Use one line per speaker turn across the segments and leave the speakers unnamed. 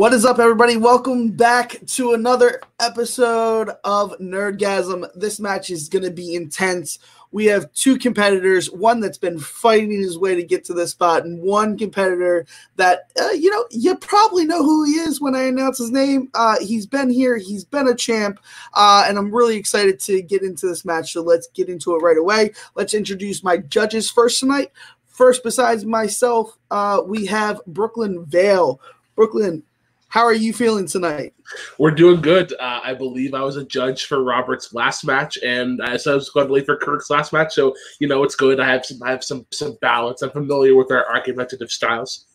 What is up, everybody? Welcome back to another episode of Nerdgasm. This match is going to be intense. We have two competitors, one that's been fighting his way to get to this spot, and one competitor that, uh, you know, you probably know who he is when I announce his name. Uh, he's been here, he's been a champ, uh, and I'm really excited to get into this match. So let's get into it right away. Let's introduce my judges first tonight. First, besides myself, uh, we have Brooklyn Vale. Brooklyn, how are you feeling tonight?
We're doing good. Uh, I believe I was a judge for Robert's last match, and I said I was going to leave for Kirk's last match. So you know it's good. I have some, I have some, some balance. I'm familiar with our argumentative styles.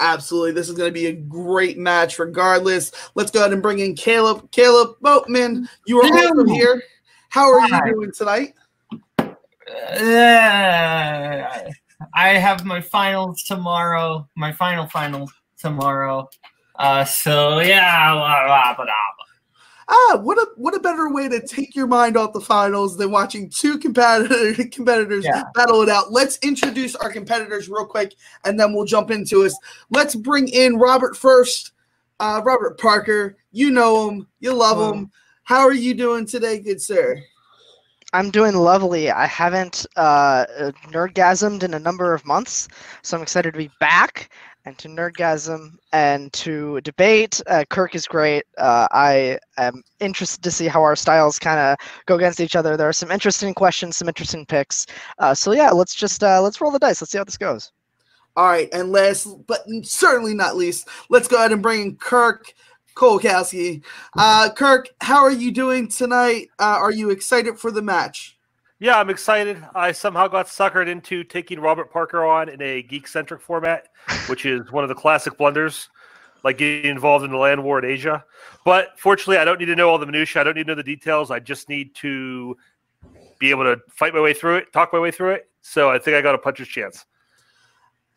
Absolutely, this is going to be a great match. Regardless, let's go ahead and bring in Caleb. Caleb Boatman, you are also here. How are Hi. you doing tonight? Uh,
I have my finals tomorrow. My final final tomorrow. Uh, so yeah, blah, blah, blah,
Ah, what a what a better way to take your mind off the finals than watching two competitor, competitors yeah. battle it out. Let's introduce our competitors real quick, and then we'll jump into us. Let's bring in Robert first. Uh, Robert Parker, you know him, you love him. How are you doing today, good sir?
I'm doing lovely. I haven't uh, nerdgasmed in a number of months, so I'm excited to be back and to nerdgasm and to debate. Uh, Kirk is great. Uh, I am interested to see how our styles kind of go against each other. There are some interesting questions, some interesting picks. Uh, so yeah, let's just uh, let's roll the dice. Let's see how this goes.
All right, and last but certainly not least, let's go ahead and bring in Kirk Kolkowski. Uh, Kirk, how are you doing tonight? Uh, are you excited for the match?
Yeah, I'm excited. I somehow got suckered into taking Robert Parker on in a geek centric format, which is one of the classic blunders, like getting involved in the land war in Asia. But fortunately, I don't need to know all the minutiae. I don't need to know the details. I just need to be able to fight my way through it, talk my way through it. So I think I got a puncher's chance.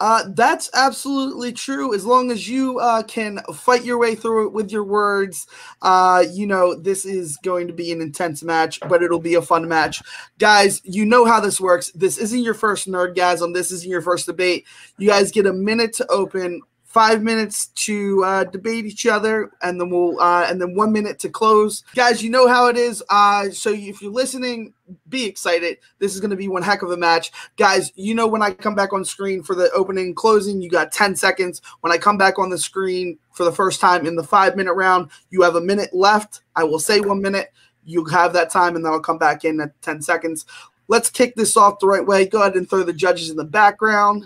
Uh, that's absolutely true. As long as you uh, can fight your way through it with your words, uh, you know, this is going to be an intense match, but it'll be a fun match. Guys, you know how this works. This isn't your first nerdgasm. This isn't your first debate. You guys get a minute to open five minutes to uh, debate each other, and then we'll uh, and then one minute to close. Guys, you know how it is. Uh, so if you're listening, be excited. This is going to be one heck of a match, guys. You know when I come back on screen for the opening and closing, you got 10 seconds. When I come back on the screen for the first time in the five minute round, you have a minute left. I will say one minute. You have that time, and then I'll come back in at 10 seconds. Let's kick this off the right way. Go ahead and throw the judges in the background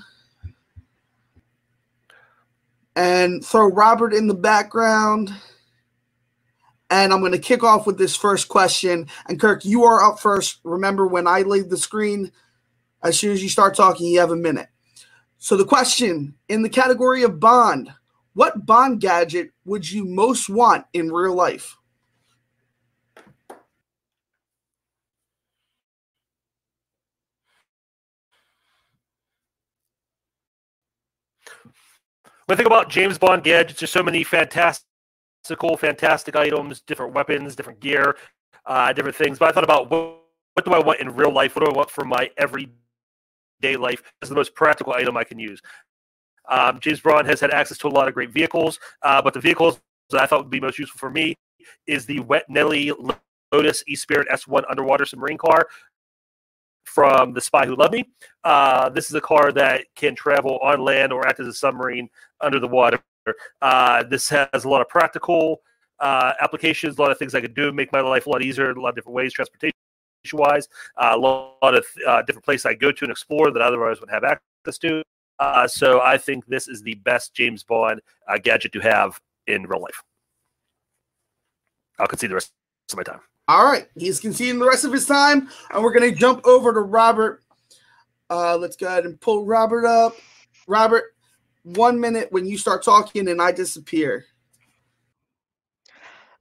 and throw Robert in the background. And I'm going to kick off with this first question. And Kirk, you are up first. Remember, when I leave the screen, as soon as you start talking, you have a minute. So, the question in the category of Bond what Bond gadget would you most want in real life?
When I think about James Bond gadgets, there's so many fantastical, fantastic items, different weapons, different gear, uh, different things. But I thought about what, what do I want in real life? What do I want for my everyday life as the most practical item I can use? Um, James Bond has had access to a lot of great vehicles, uh, but the vehicles that I thought would be most useful for me is the Wet Nellie Lotus E Spirit S1 underwater submarine car from The Spy Who Loved Me. Uh, this is a car that can travel on land or act as a submarine under the water. Uh, this has a lot of practical uh, applications, a lot of things I could do, make my life a lot easier a lot of different ways, transportation wise, uh, a lot of uh, different places I go to and explore that otherwise would have access to. Uh, so I think this is the best James Bond gadget to have in real life. I'll concede the rest of my time.
All right, he's conceding the rest of his time, and we're going to jump over to Robert. Uh, let's go ahead and pull Robert up. Robert, one minute when you start talking, and I disappear.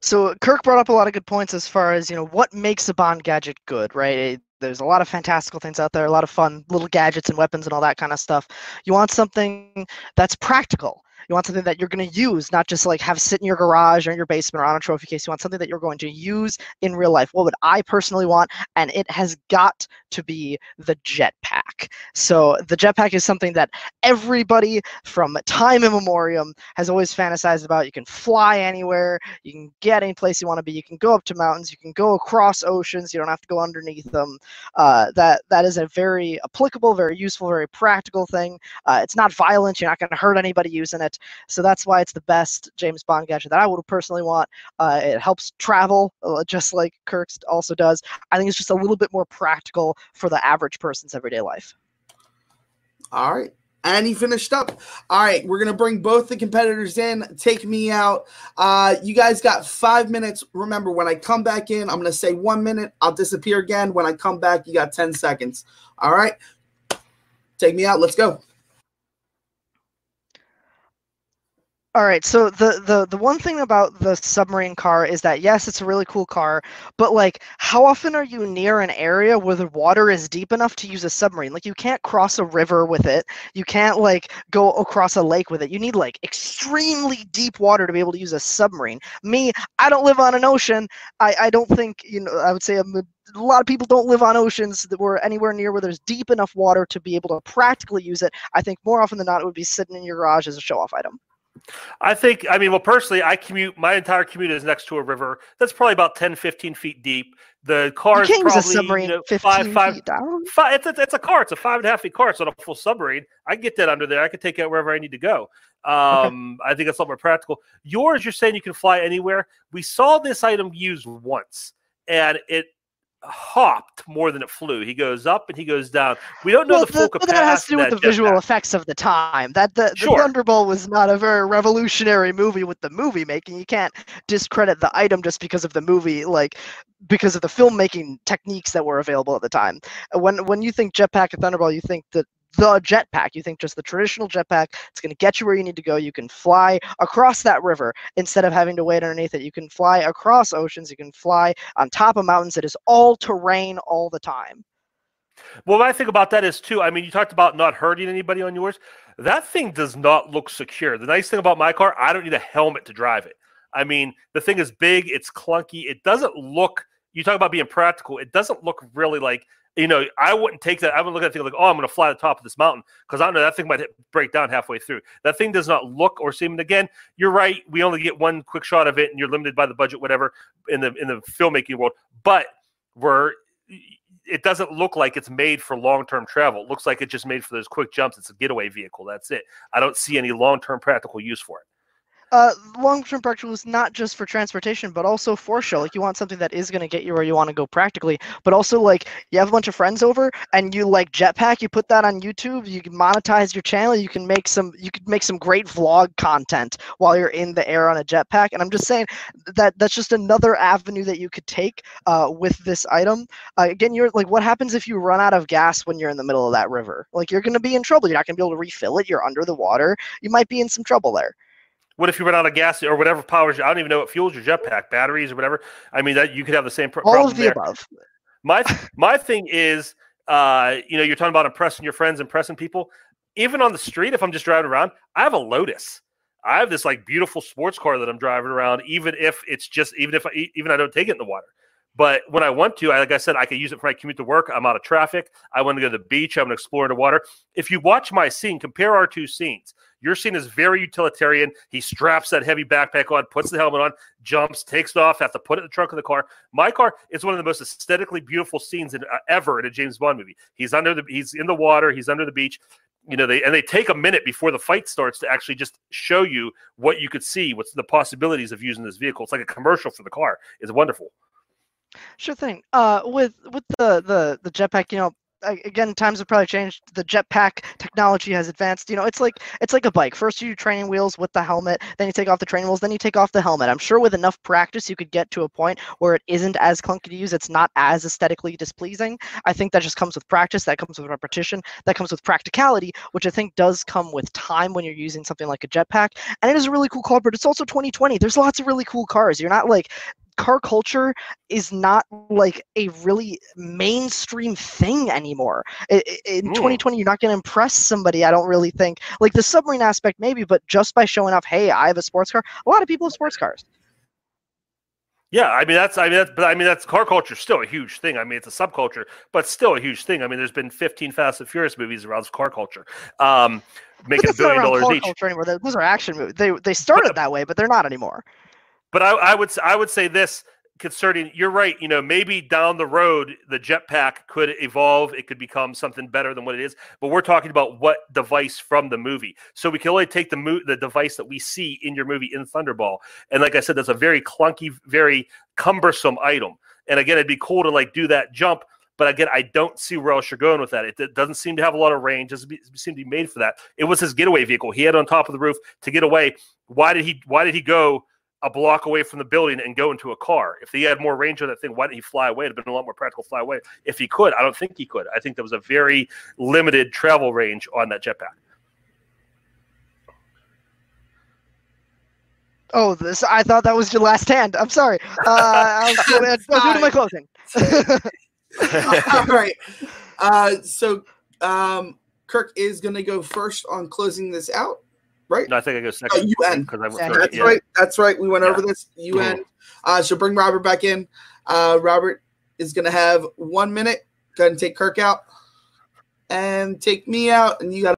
So Kirk brought up a lot of good points as far as you know what makes a Bond gadget good, right? There's a lot of fantastical things out there, a lot of fun little gadgets and weapons and all that kind of stuff. You want something that's practical You want something that you're going to use, not just like have sit in your garage or in your basement or on a trophy case. You want something that you're going to use in real life. What would I personally want? And it has got to be the jetpack. So the jetpack is something that everybody from time immemorial has always fantasized about. You can fly anywhere, you can get any place you want to be, you can go up to mountains, you can go across oceans, you don't have to go underneath them. Uh, that that is a very applicable, very useful, very practical thing. Uh, it's not violent. You're not going to hurt anybody using it. So that's why it's the best James Bond gadget that I would personally want. Uh, it helps travel, uh, just like Kirk's also does. I think it's just a little bit more practical for the average person's everyday life.
All right. And he finished up. All right, we're gonna bring both the competitors in. Take me out. Uh, you guys got five minutes. Remember, when I come back in, I'm gonna say one minute. I'll disappear again. When I come back, you got ten seconds. All right. Take me out. Let's go.
All right, so the, the the one thing about the submarine car is that yes, it's a really cool car, but like how often are you near an area where the water is deep enough to use a submarine? Like you can't cross a river with it. You can't like go across a lake with it. You need like extremely deep water to be able to use a submarine. Me, I don't live on an ocean. I I don't think, you know, I would say I'm a a lot of people don't live on oceans that were anywhere near where there's deep enough water to be able to practically use it. I think more often than not, it would be sitting in your garage as a show off item.
I think, I mean, well, personally, I commute, my entire commute is next to a river that's probably about 10, 15 feet deep. The car is
use a
probably
submarine
you know,
15
five, five,
feet down.
five, it's, a, it's a car. It's a five and a half feet car. It's not a full submarine. I can get that under there. I can take it wherever I need to go. Um, I think that's a lot more practical. Yours, you're saying you can fly anywhere. We saw this item used once, and it hopped more than it flew. He goes up and he goes down. We don't know
Well,
the full
but
capacity.
that has to do with the visual
jetpack.
effects of the time. That the, the
Sure.
Thunderball was not a very revolutionary movie with the movie making. You can't discredit the item just because of the movie, like because of the filmmaking techniques that were available at the time. When when you think jetpack and Thunderball, you think that the jetpack. You think just the traditional jetpack. It's going to get you where you need to go. You can fly across that river instead of having to wait underneath it. You can fly across oceans. You can fly on top of mountains. It is all terrain all the time.
Well, what I think about that is too. I mean, you talked about not hurting anybody on yours. That thing does not look secure. The nice thing about my car, I don't need a helmet to drive it. I mean, the thing is big. It's clunky. It doesn't look. You talk about being practical. It doesn't look really like. You know, I wouldn't take that. I wouldn't look at that thing like, oh, I'm going to fly the top of this mountain because I know that thing might hit, break down halfway through. That thing does not look or seem. And again, you're right. We only get one quick shot of it, and you're limited by the budget, whatever, in the in the filmmaking world. But we're it doesn't look like it's made for long-term travel. It looks like it's just made for those quick jumps. It's a getaway vehicle. That's it. I don't see any long-term practical use for it.
Uh, long-term practical is not just for transportation, but also for show. Like you want something that is going to get you where you want to go practically, but also like you have a bunch of friends over and you like jetpack. You put that on YouTube. You can monetize your channel. You can make some. You could make some great vlog content while you're in the air on a jetpack. And I'm just saying that that's just another avenue that you could take uh, with this item. Uh, again, you're like, what happens if you run out of gas when you're in the middle of that river? Like you're going to be in trouble. You're not going to be able to refill it. You're under the water. You might be in some trouble there.
What if you run out of gas or whatever powers? I don't even know what fuels your jetpack, batteries or whatever. I mean, that you could have the same pro-
All
problem
of the
there.
above.
My my thing is, uh, you know, you're talking about impressing your friends, impressing people. Even on the street, if I'm just driving around, I have a Lotus. I have this like beautiful sports car that I'm driving around, even if it's just even if I even I don't take it in the water. But when I want to, I, like I said, I can use it for my commute to work. I'm out of traffic. I want to go to the beach. I'm want to explore the water. If you watch my scene, compare our two scenes. Your scene is very utilitarian. He straps that heavy backpack on, puts the helmet on, jumps, takes it off, have to put it in the trunk of the car. My car is one of the most aesthetically beautiful scenes in, uh, ever in a James Bond movie. He's under the, he's in the water, he's under the beach. You know, they and they take a minute before the fight starts to actually just show you what you could see, what's the possibilities of using this vehicle. It's like a commercial for the car. It's wonderful.
Sure thing. Uh, with with the the the jetpack, you know, again, times have probably changed. The jetpack technology has advanced. You know, it's like it's like a bike. First, you do training wheels with the helmet, then you take off the training wheels, then you take off the helmet. I'm sure with enough practice, you could get to a point where it isn't as clunky to use. It's not as aesthetically displeasing. I think that just comes with practice. That comes with repetition. That comes with practicality, which I think does come with time when you're using something like a jetpack. And it is a really cool car, but it's also 2020. There's lots of really cool cars. You're not like car culture is not like a really mainstream thing anymore. In
Hmm.
2020, you're not going to impress somebody. I don't really think like the submarine aspect maybe, but just by showing off, hey, I have a sports car. A lot of people have sports cars.
Yeah, I mean that's I mean that's but I mean that's car culture is still a huge thing. I mean it's a subculture, but still a huge thing. I mean there's been 15 Fast and Furious movies around car culture, um, making a billion dollars
car
each.
culture anymore. Those are action movies. They they started that way, but they're not anymore.
But I, I would I would say this concerning you're right. You know maybe down the road the jetpack could evolve. It could become something better than what it is. But we're talking about what device from the movie. So we can only take the mo- the device that we see in your movie in Thunderball. And like I said, that's a very clunky, very cumbersome item. And again, it'd be cool to like do that jump. But again, I don't see where else you're going with that. It, it doesn't seem to have a lot of range. Doesn't be, seem to be made for that. It was his getaway vehicle. He had on top of the roof to get away. Why did he? Why did he go a block away from the building and go into a car? If he had more range on that thing, why didn't he fly away? It'd been a lot more practical to fly away. If he could, I don't think he could. I think there was a very limited travel range on that jetpack.
Oh, this I thought that was your last hand. I'm sorry. Uh, I'll, do it- I'll do it my closing.
All right. Uh, so um, Kirk is going to go first on closing this out, right?
No, I think I go second.
you end.
because I went
Yeah,
That's
yeah.
right. That's right. We went
Yeah.
over this. You end. Uh, so bring Robert back in. Uh, Robert is going to have one minute. Go ahead and take Kirk out and take me out. And you got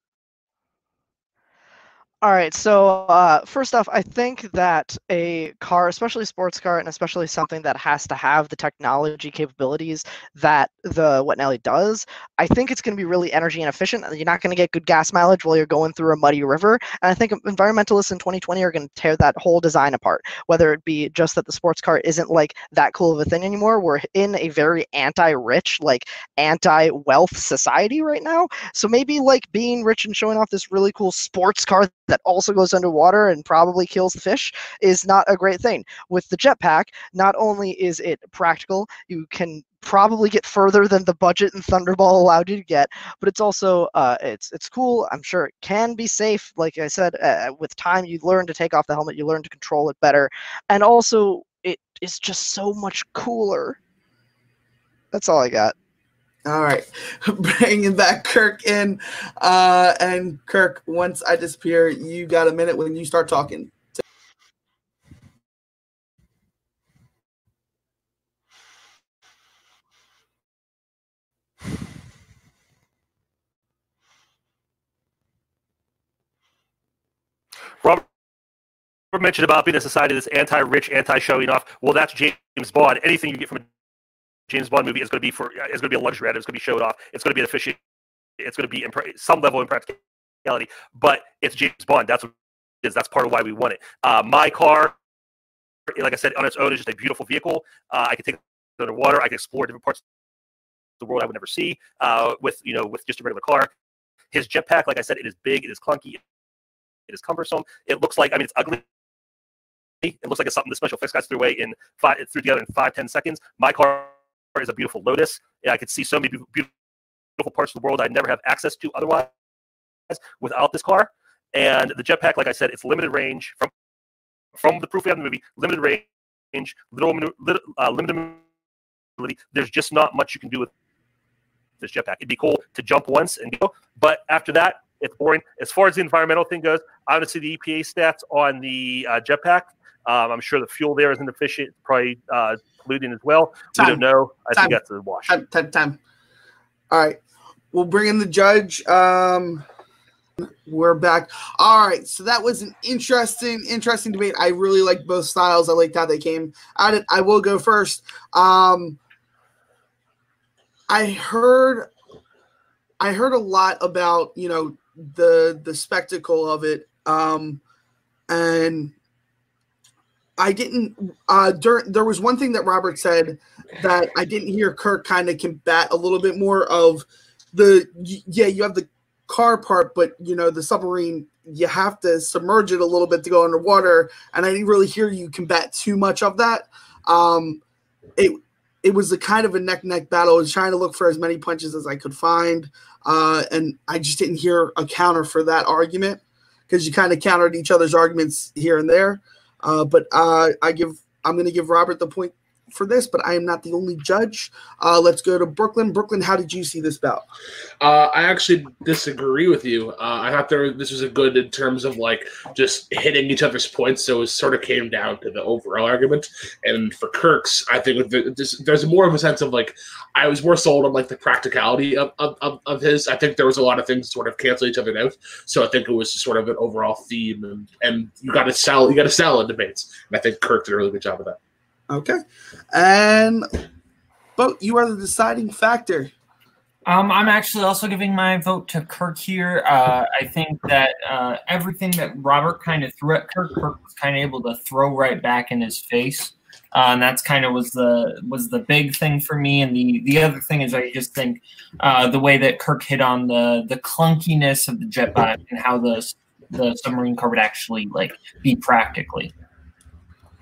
All right. So uh, first off, I think that a car, especially sports car, and especially something that has to have the technology capabilities that the Wet Nellie does, I think it's going to be really energy inefficient. You're not going to get good gas mileage while you're going through a muddy river. And I think environmentalists in 2020 are going to tear that whole design apart. Whether it be just that the sports car isn't like that cool of a thing anymore. We're in a very anti-rich, like anti-wealth society right now. So maybe like being rich and showing off this really cool sports car that also goes underwater and probably kills the fish is not a great thing. With the jetpack, not only is it practical, you can probably get further than the budget and Thunderball allowed you to get, but it's also uh, it's it's cool. I'm sure it can be safe. Like I said, uh, with time you learn to take off the helmet, you learn to control it better, and also it is just so much cooler. That's all I got.
All right. Bringing back Kirk in. Uh, and Kirk, once I disappear, you got a minute when you start talking.
Robert mentioned about being a society that's anti-rich, anti-showing off. Well, that's James Bond. Anything you get from a James Bond movie is going to be for is going to be a luxury item. It's going to be showed off. It's going to be an efficient. It's going to be some level of practicality. But it's James Bond. That's what it is. That's part of why we want it. Uh, my car, like I said, on its own is just a beautiful vehicle. Uh, I can take it underwater. I can explore different parts of the world I would never see uh, with you know with just a regular car. His jetpack, like I said, it is big. It is clunky. It is cumbersome. It looks like I mean it's ugly. It looks like it's something the special effects guys threw away in five threw together in five ten seconds. My car is a beautiful Lotus. Yeah, I could see so many beautiful parts of the world I'd never have access to otherwise without this car. And the jetpack, like I said, it's limited range from from the proof we have in the movie. Limited range, little uh, limited mobility. There's just not much you can do with this jetpack. It'd be cool to jump once and go, but after that, it's boring. As far as the environmental thing goes, I want to see the EPA stats on the uh, jetpack. Um, I'm sure the fuel there isn't efficient, probably uh, polluting as well. We don't know. I
Time.
think that's a wash.
Time, time, time. All right. We'll bring in the judge. Um, we're back. All right. So that was an interesting, interesting debate. I really liked both styles. I liked how they came at it. I will go first. Um, I heard, I heard a lot about you know the the spectacle of it. Um, and I didn't. Uh, there was one thing that Robert said that I didn't hear Kirk kind of combat a little bit more of the yeah you have the car part but you know the submarine you have to submerge it a little bit to go underwater and I didn't really hear you combat too much of that um it it was a kind of a neck neck battle I was trying to look for as many punches as I could find uh and I just didn't hear a counter for that argument because you kind of countered each other's arguments here and there uh but uh I give I'm going to give Robert the point for this, but I am not the only judge. Uh, let's go to Brooklyn. Brooklyn, how did you see this bout?
Uh, I actually disagree with you. Uh, I thought there this was a good in terms of like just hitting each other's points. So it sort of came down to the overall argument. And for Kirk's, I think this, there's more of a sense of like I was more sold on like the practicality of, of, of, of his. I think there was a lot of things sort of cancel each other out. So I think it was just sort of an overall theme, and, and you got to sell you got to sell in debates. And I think Kirk did a really good job of that.
Okay. And but you are the deciding factor.
Um, I'm actually also giving my vote to Kirk here. Uh, I think that uh, everything that Robert kind of threw at Kirk, Kirk was kind of able to throw right back in his face, uh, and that's kind of was the was the big thing for me. And the the other thing is, I just think uh, the way that Kirk hit on the the clunkiness of the jetpack and how the the submarine car would actually like be practically.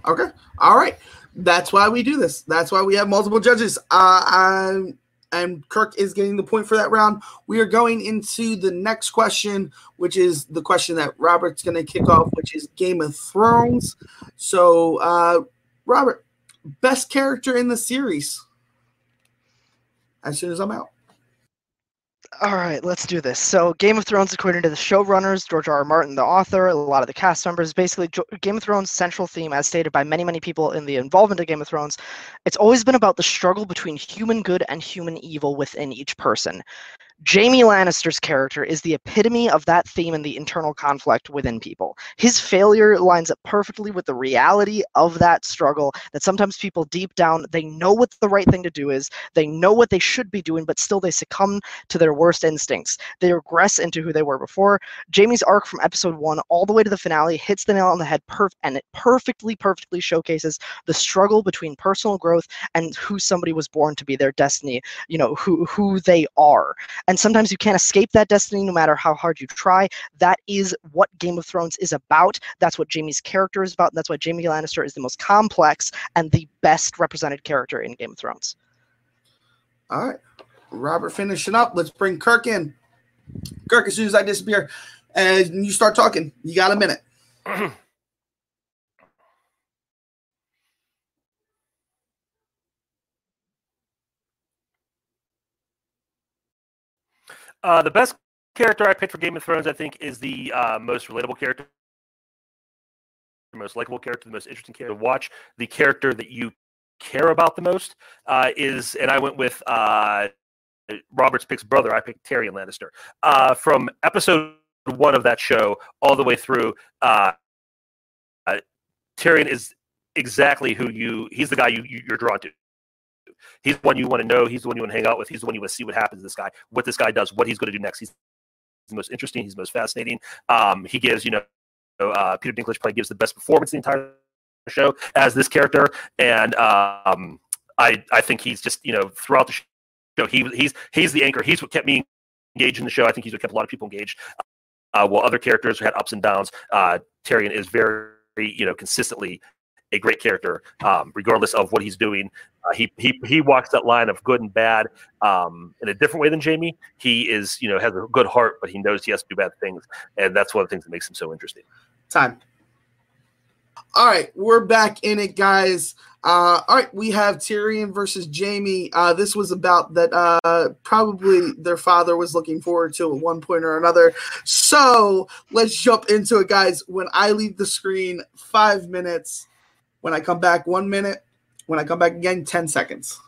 Okay. All right. That's why we do this. That's why we have multiple judges. Uh, I'm, and Kirk is getting the point for that round. We are going into the next question, which is the question that Robert's going to kick off, which is Game of Thrones. So, uh, Robert, best character in the series. As soon as I'm out.
All right, let's do this. So, Game of Thrones, according to the showrunners, George R. R. Martin, the author, a lot of the cast members, basically Game of Thrones' central theme, as stated by many, many people in the involvement of Game of Thrones, it's always been about the struggle between human good and human evil within each person. Jaime Lannister's character is the epitome of that theme and the internal conflict within people. His failure lines up perfectly with the reality of that struggle that sometimes people deep down they know what the right thing to do is, they know what they should be doing, but still they succumb to their worst instincts. They regress into who they were before. Jaime's arc from episode 1 all the way to the finale hits the nail on the head perf- and it perfectly perfectly showcases the struggle between personal growth and who somebody was born to be their destiny, you know, who who they are and sometimes you can't escape that destiny no matter how hard you try. That is what Game of Thrones is about. That's what Jaime's character is about. That's why Jaime Lannister is the most complex and the best represented character in Game of Thrones.
All right. Robert finishing up. Let's bring Kirk in. Kirk, as soon as I disappear and you start talking, you got a minute.
Uh, the best character I picked for Game of Thrones, I think, is the uh, most relatable character, the most likable character, the most interesting character to watch. The character that you care about the most uh, is, and I went with uh, Robert's Pick's brother. I picked Tyrion Lannister. Uh, from episode one of that show all the way through, uh, Tyrion is exactly who you. He's the guy you, you you're drawn to. He's the one you want to know. He's the one you want to hang out with. He's the one you want to see what happens to this guy, what this guy does, what he's going to do next. He's the most interesting. He's the most fascinating. Um, he gives, you know, uh, Peter Dinklage probably gives the best performance the entire show as this character, and um, I I think he's just you know throughout the show he he's he's the anchor. He's what kept me engaged in the show. I think he's what kept a lot of people engaged. Uh, while other characters had ups and downs, uh, Tyrion is very you know consistently a great character, um, regardless of what he's doing. Uh, he he he walks that line of good and bad um, in a different way than Jaime. He is you know has a good heart, but he knows he has to do bad things, and that's one of the things that makes him so interesting.
Time. All right, we're back in it, guys. Uh, all right, we have Tyrion versus Jaime. Uh, this was about that uh, probably their father was looking forward to at one point or another. So let's jump into it, guys. When I leave the screen, five minutes. When I come back, one minute. When I come back again, 10 seconds.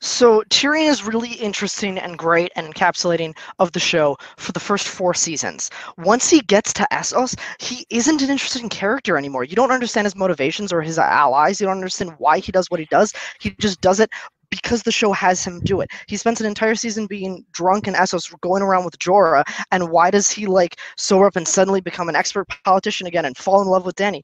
So Tyrion is really interesting and great and encapsulating of the show for the first four seasons. Once he gets to Essos, he isn't an interesting character anymore. You don't understand his motivations or his allies. You don't understand why he does what he does. He just does it because the show has him do it. He spends an entire season being drunk in Essos, going around with Jorah, and why does he like sober up and suddenly become an expert politician again and fall in love with Dany?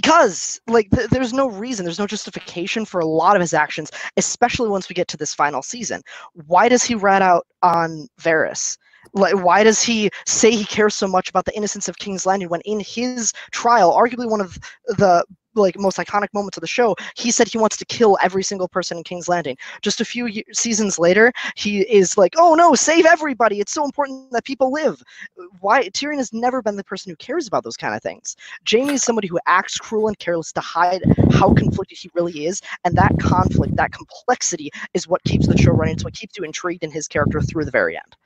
Because like th- there's no reason there's no justification for a lot of his actions especially once we get to this final season. Why does he rat out on Varys? Like why does he say he cares so much about the innocence of King's Landing when in his trial arguably one of the like most iconic moments of the show, he said he wants to kill every single person in King's Landing. Just a few ye- seasons later, he is like, "Oh no, save everybody! It's so important that people live." Why Tyrion has never been the person who cares about those kind of things. Jaime is somebody who acts cruel and careless to hide how conflicted he really is, and that conflict, that complexity, is what keeps the show running. It's what keeps you intrigued in his character through the very end.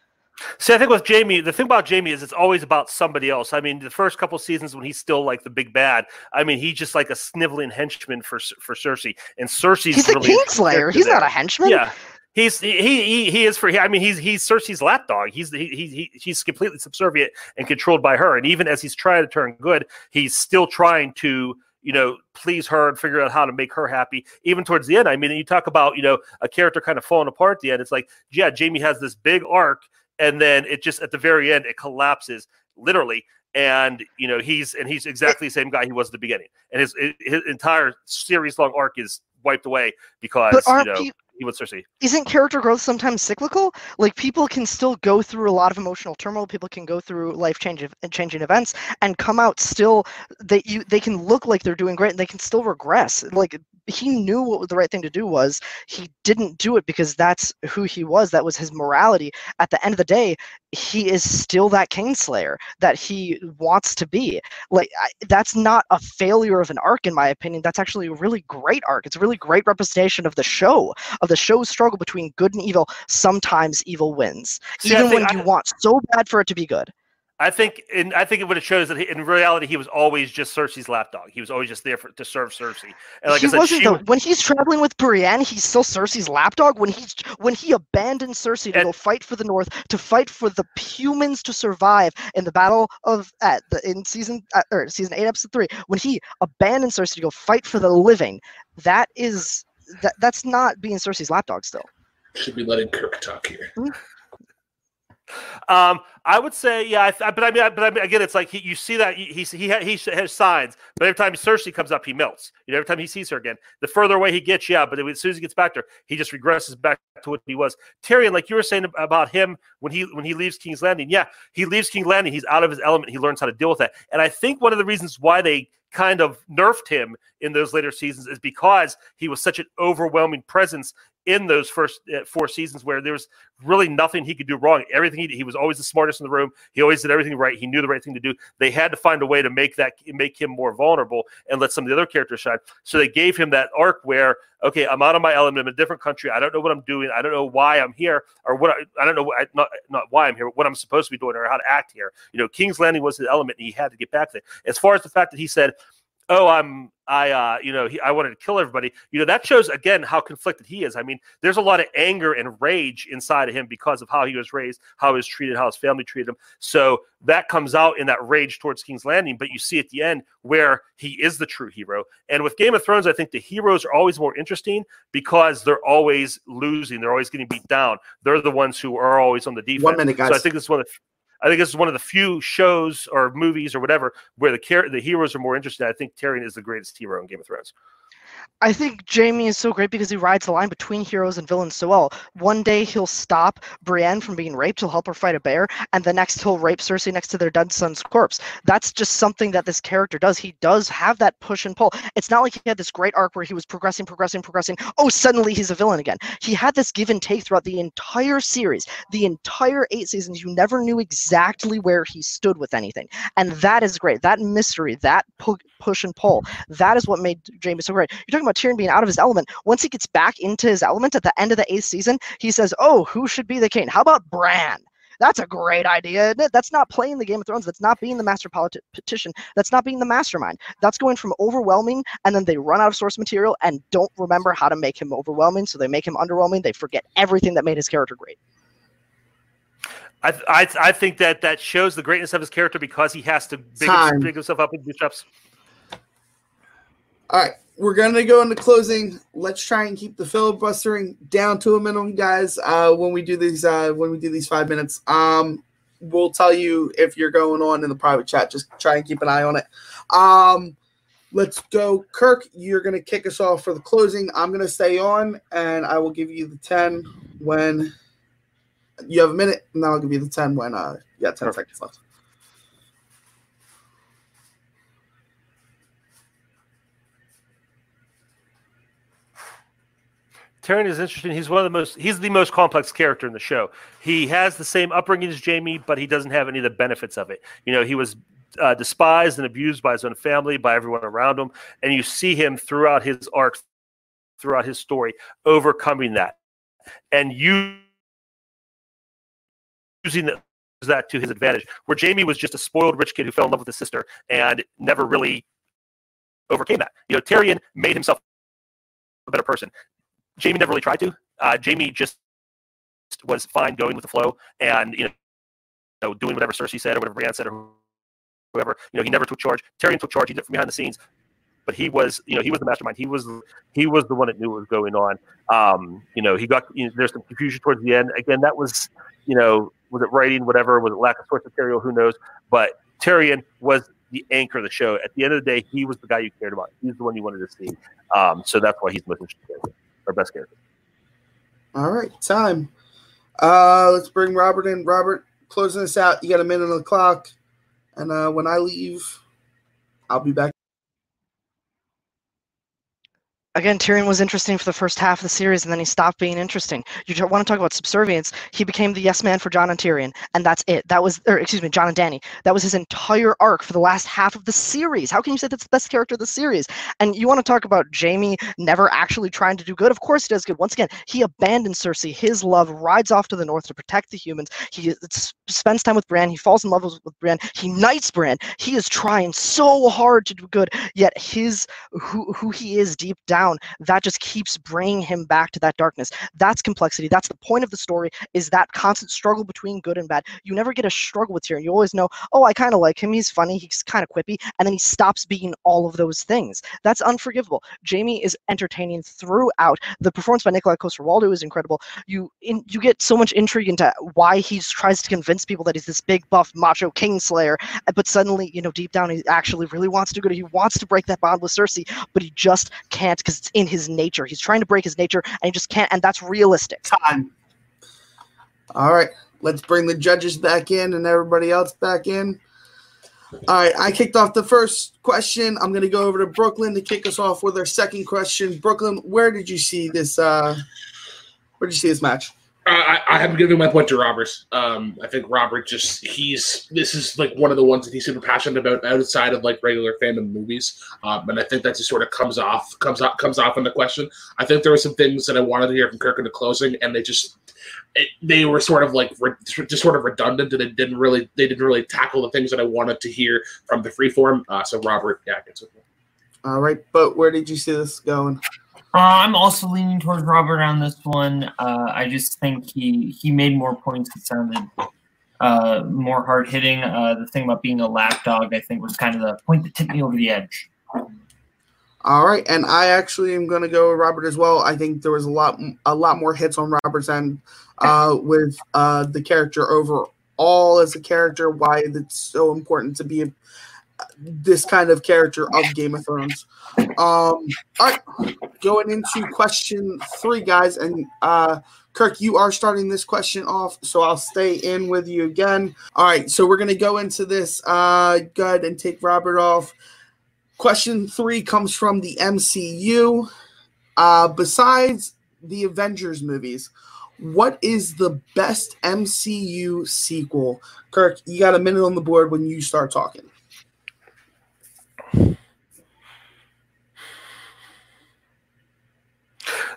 See, I think with Jaime, the thing about Jaime is it's always about somebody else. I mean, the first couple seasons when he's still like the big bad, I mean, he's just like a sniveling henchman for for Cersei, and Cersei's
He's
really
Kingslayer. He's not a henchman.
Yeah, he's he, he he is for. I mean, he's he's Cersei's lapdog. He's he, he he he's completely subservient and controlled by her. And even as he's trying to turn good, he's still trying to you know please her and figure out how to make her happy. Even towards the end, I mean, you talk about you know a character kind of falling apart at the end. It's like yeah, Jaime has this big arc, and then it just at the very end it collapses literally. And you know he's and he's exactly the same guy he was at the beginning, and his his entire series long arc is wiped away because
But
you
aren't
know he was Cersei.
isn't character growth sometimes cyclical? Like people can still go through a lot of emotional turmoil. People can go through life changing changing events and come out still. They you they can look like they're doing great and they can still regress. Like he knew what the right thing to do was. He didn't do it because that's who he was. That was his morality. At the end of the day, he is still that Kingslayer that he wants to be. Like I, that's not a failure of an arc, in my opinion. That's actually a really great arc. It's a really great representation of the show of the show's struggle between good and evil. Sometimes evil wins,
See,
even
think
when
I-
you want so bad for it to be good.
I think, and I think what it shows that he, in reality he was always just Cersei's lapdog. He was always just there for, to serve Cersei. And like
he
I said,
wasn't
she
though.
was-
When he's traveling with Brienne, he's still Cersei's lapdog. When he's when he abandoned Cersei to
And-
go fight for the North, to fight for the humans to survive in the battle of at the in season uh, or season eight, episode three, when he abandoned Cersei to go fight for the living, that is that that's not being Cersei's lapdog still.
Should be letting Kirk talk here.
Um, I would say, yeah, I th- but I mean, I- but I mean, again, it's like he, you see that he he he, ha- he has signs, but every time Cersei comes up, he melts. You know, every time he sees her again, the further away he gets, yeah, but as soon as he gets back to her, he just regresses back to what he was. Tyrion, like you were saying about him when he when he leaves King's Landing, yeah, he leaves King's Landing, he's out of his element, he learns how to deal with that, and I think one of the reasons why they kind of nerfed him in those later seasons is because he was such an overwhelming presence in those first uh, four seasons where there was really nothing he could do wrong. Everything he, he was always the smartest in the room. He always did everything right. He knew the right thing to do. They had to find a way to make that make him more vulnerable and let some of the other characters shine. So they gave him that arc where okay, I'm out of my element. I'm in a different country. I don't know what I'm doing. I don't know why I'm here or what I, I don't know what- not not why I'm here, what I'm supposed to be doing or how to act here. You know, King's Landing was his element, and he had to get back there. As far as the fact that he said, "Oh, I'm I uh you know he, I wanted to kill everybody," you know that shows again how conflicted he is. I mean, there's a lot of anger and rage inside of him because of how he was raised, how he was treated, how his family treated him. So that comes out in that rage towards King's Landing. But you see at the end where he is the true hero. And with Game of Thrones, I think the heroes are always more interesting because they're always losing. They're always getting beat down. They're the ones who are always on the defense.
One minute,
So I think this is one of the, I think this is one of the few shows or movies or whatever where the the heroes are more interesting. I think Tyrion is the greatest hero in Game of Thrones.
I think Jaime is so great because he rides the line between heroes and villains so well. One day he'll stop Brienne from being raped, he'll help her fight a bear, and the next he'll rape Cersei next to their dead son's corpse. That's just something that this character does. He does have that push and pull. It's not like he had this great arc where he was progressing, progressing, progressing. Oh, suddenly he's a villain again. He had this give and take throughout the entire series, the entire eight seasons. You never knew exactly where he stood with anything. And that is great. That mystery, that pu- push and pull, that is what made Jaime so great. You're talking about Tyrion being out of his element. Once he gets back into his element at the end of the eighth season, he says, "Oh, who should be the king? How about Bran?" That's a great idea, isn't it? That's not playing the Game of Thrones. That's not being the master politician. That's not being the mastermind. That's going from overwhelming, and then they run out of source material and don't remember how to make him overwhelming, so they make him underwhelming. They forget everything that made his character great.
I, I I think that that shows the greatness of his character because he has to big, big himself up and do steps.
All right, we're gonna go into closing. Let's try and keep the filibustering down to a minimum, guys. Uh, when we do these, uh, when we do these five minutes, um, we'll tell you if you're going on in the private chat. Just try and keep an eye on it. Um, let's go, Kirk. You're gonna kick us off for the closing. I'm gonna stay on, and I will give you the ten when you have a minute, and then I'll give you the ten when uh, yeah, ten
Perfect.
seconds left.
Tyrion is interesting. He's one of the most he's the most complex character in the show. He has the same upbringing as Jaime, but he doesn't have any of the benefits of it. You know, he was uh, despised and abused by his own family, by everyone around him, and you see him throughout his arc, throughout his story, overcoming that, and you using that that to his advantage. Where Jaime was just a spoiled rich kid who fell in love with his sister and never really overcame that. You know, Tyrion made himself a better person. Jaime never really tried to. Uh, Jaime just was fine going with the flow and you know doing whatever Cersei said or whatever Brienne said or whoever. You know, he never took charge. Tyrion took charge. He did it from behind the scenes, but he was, you know, he was the mastermind. He was, he was the one that knew what was going on. Um, you know, he got you know, there's some confusion towards the end. Again, that was, you know, was it writing, whatever, was it lack of source material, who knows? But Tyrion was the anchor of the show. At the end of the day, he was the guy you cared about. He's the one you wanted to see. Um, so that's why he's most interesting our best character.
All right, time. Uh, let's bring Robert in. Robert, closing this out. You got a minute on the clock. And uh, when I leave, I'll be back.
Again, Tyrion was interesting for the first half of the series, and then he stopped being interesting. You want to talk about subservience? He became the yes man for Jon and Tyrion, and that's it. That was, or excuse me, Jon and Dany. That was his entire arc for the last half of the series. How can you say that's the best character of the series? And you want to talk about Jaime never actually trying to do good? Of course he does good. Once again, he abandons Cersei. His love rides off to the north to protect the humans. He spends time with Bran. He falls in love with, with Bran. He knights Bran. He is trying so hard to do good, yet his who who he is deep down down, that just keeps bringing him back to that darkness. That's complexity. That's the point of the story is that constant struggle between good and bad. You never get a struggle with Tyrion. You always know, oh, I kind of like him. He's funny. He's kind of quippy. And then he stops being all of those things. That's unforgivable. Jaime is entertaining throughout. The performance by Nikolaj Coster-Waldau is incredible. You in, you get so much intrigue into why he tries to convince people that he's this big buff macho kingslayer, eh, but suddenly, you know, deep down he actually really wants to go to he wants to break that bond with Cersei, but he just can't because it's in his nature. He's trying to break his nature, and he just can't. And that's realistic.
Time. All right, let's bring the judges back in and everybody else back in. All right, I kicked off the first question. I'm going to go over to Brooklyn to kick us off with our second question. Brooklyn, where did you see this? Uh, where did you see this match?
I, I have given my point to Robert. Um, I think Robert just he's this is like one of the ones that he's super passionate about outside of like regular fandom movies, um, and I think that just sort of comes off comes off comes off in the question. I think there were some things that I wanted to hear from Kirk in the closing, and they just it, they were sort of like re, just sort of redundant, and it didn't really they didn't really tackle the things that I wanted to hear from the freeform. Uh, so Robert, yeah, gets with me.
All right, but where did you see this going?
Uh, I'm also leaning towards Robert on this one. Uh, I just think he he made more points that sounded uh, more hard hitting. Uh, the thing about being a lapdog, I think, was kind of the point that tipped me over the edge.
All right, and I actually am going to go Robert as well. I think there was a lot a lot more hits on Robert's end uh, with uh, the character overall as a character. Why it's so important to be a, this kind of character of Game of Thrones. Um, all right, going into question three, guys, and uh, Kirk, you are starting this question off, so I'll stay in with you again. All right, so we're gonna go into this. Uh, go ahead and take Robert off. Question three comes from the MCU. Uh, besides the Avengers movies, what is the best MCU sequel? Kirk, you got a minute on the board when you start talking.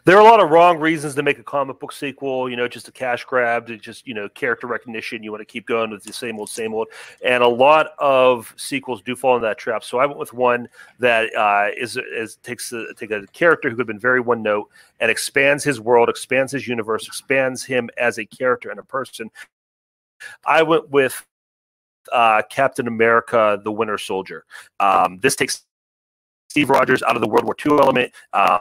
There are a lot of wrong reasons to make a comic book sequel. You know, just a cash grab, to just you know character recognition. You want to keep going with the same old, same old, and a lot of sequels do fall in that trap. So I went with one that uh, is is takes a, take a character who could have been very one note and expands his world, expands his universe, expands him as a character and a person. I went with uh, Captain America: The Winter Soldier. Um, this takes Steve Rogers out of the World War II element. Uh,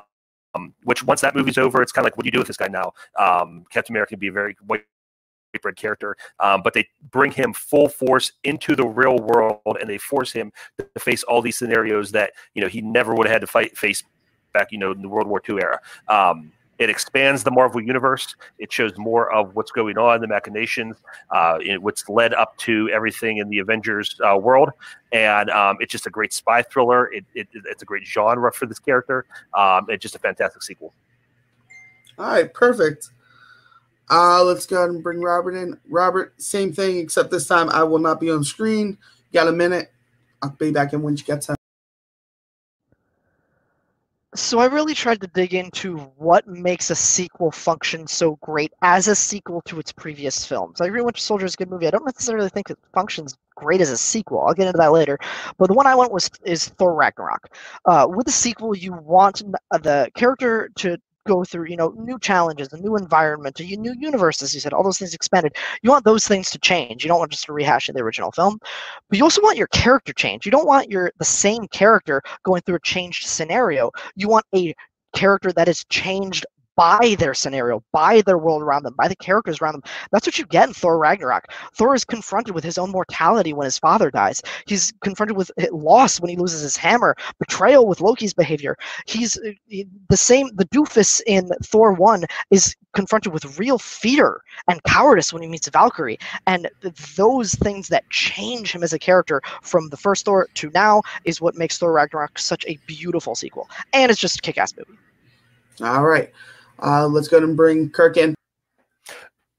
um, which once that movie's over, it's kind of like, what do you do with this guy now? Um, Captain America can be a very white bread character, um, but they bring him full force into the real world and they force him to face all these scenarios that you know he never would have had to fight face back, you know, in the World War II era. Um, it expands the Marvel universe. It shows more of what's going on, the machinations, uh, what's led up to everything in the Avengers uh, world, and um, it's just a great spy thriller. It, it, it's a great genre for this character. Um, it's just a fantastic sequel.
All right, perfect. Uh, let's go ahead and bring Robert in. Robert, same thing, except this time I will not be on screen. got a minute? I'll be back in when you get time.
So I really tried to dig into what makes a sequel function so great as a sequel to its previous films. I agree Winter Soldier is a good movie. I don't necessarily think it functions great as a sequel. I'll get into that later. But the one I went was is Thor Ragnarok. Uh, with a sequel, you want the character to go through, you know, new challenges, a new environment, a new universe, as you said, all those things expanded. You want those things to change. You don't want just to rehash the original film, but you also want your character change. You don't want your the same character going through a changed scenario. You want a character that is changed by their scenario, by their world around them, by the characters around them. That's what you get in Thor Ragnarok. Thor is confronted with his own mortality when his father dies. He's confronted with loss when he loses his hammer, betrayal with Loki's behavior. He's uh, the same, the doofus in Thor 1 is confronted with real fear and cowardice when he meets Valkyrie. And those things that change him as a character from the first Thor to now is what makes Thor Ragnarok such a beautiful sequel. And it's just a kick ass movie.
All right. Uh, let's go and bring Kirk in.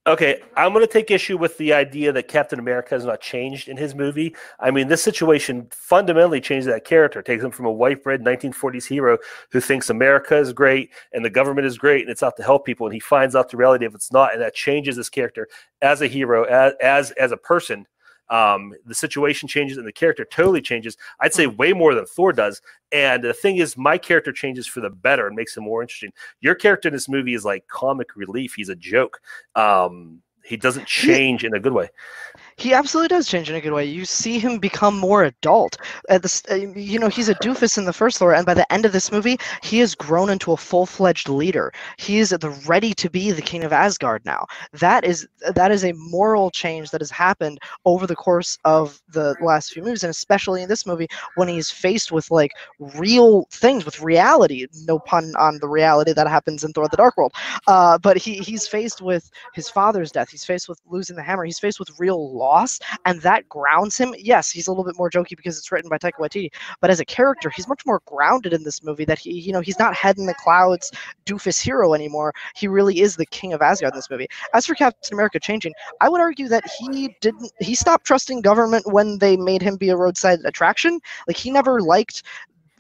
Okay, I'm going to take issue with the idea that Captain America has not changed in his movie. I mean, this situation fundamentally changed that character. Takes him from a white bread 1940s hero who thinks America is great and the government is great and it's out to help people, and he finds out the reality of it's not, and that changes his character as a hero, as as, as a person um, the situation changes and the character totally changes. I'd say way more than Thor does. And the thing is, my character changes for the better and makes him more interesting. Your character in this movie is like comic relief. He's a joke. Um, he doesn't change in a good way.
He absolutely does change in a good way. You see him become more adult. At this, uh, you know, he's a doofus in the first Thor, and by the end of this movie, he has grown into a full-fledged leader. He is the ready to be the king of Asgard now. That is that is a moral change that has happened over the course of the last few movies, and especially in this movie when he's faced with like real things, with reality. No pun on the reality that happens in Thor: The Dark World. Uh, but he he's faced with his father's death. He's faced with losing the hammer. He's faced with real loss, and that grounds him. Yes, he's a little bit more jokey because it's written by Taika Waititi, but as a character, he's much more grounded in this movie. That he, you know, he's not head in the clouds, doofus hero anymore. He really is the king of Asgard in this movie. As for Captain America changing, I would argue that he didn't. He stopped trusting government when they made him be a roadside attraction. Like he never liked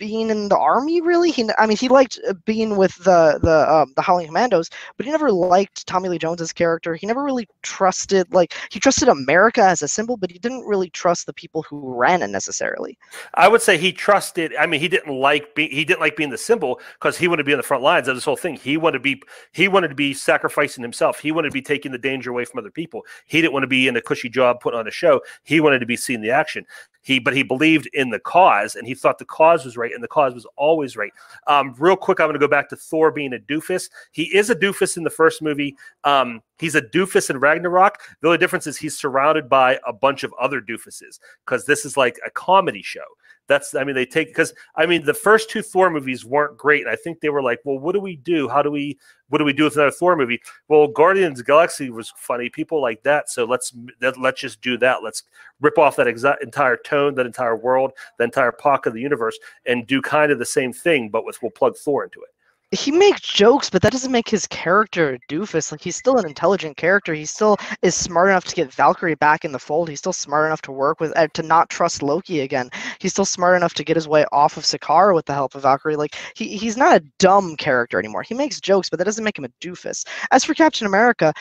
being in the army really? He i mean he liked uh, being with the the um, the howling commandos but he never liked tommy lee jones's character. He never really trusted like he trusted america as a symbol but he didn't really trust the people who ran it necessarily.
I would say he trusted i mean he didn't like be, he didn't like being the symbol because he wanted to be on the front lines of this whole thing. He wanted to be he wanted to be sacrificing himself. He wanted to be taking the danger away from other people. He didn't want to be in a cushy job putting on a show. He wanted to be seeing the action he, but he believed in the cause, and he thought the cause was right, and the cause was always right. Um, real quick, I'm going to go back to Thor being a doofus. He is a doofus in the first movie. Um, he's a doofus in Ragnarok. The only difference is he's surrounded by a bunch of other doofuses because this is like a comedy show. That's I mean they take because I mean the first two Thor movies weren't great. I think they were like, well, what do we do? How do we what do we do with another Thor movie? Well, Guardians Galaxy was funny, people like that. So let's let's just do that. Let's rip off that exa- entire tone, that entire world, the entire pocket of the universe, and do kind of the same thing, but with we'll plug Thor into it
he makes jokes, but that doesn't make his character a doofus. Like he's still an intelligent character. He still is smart enough to get Valkyrie back in the fold. He's still smart enough to work with uh, to not trust Loki again. He's still smart enough to get his way off of Sakaar with the help of Valkyrie. Like he, he's not a dumb character anymore. He makes jokes, but that doesn't make him a doofus. As for Captain America,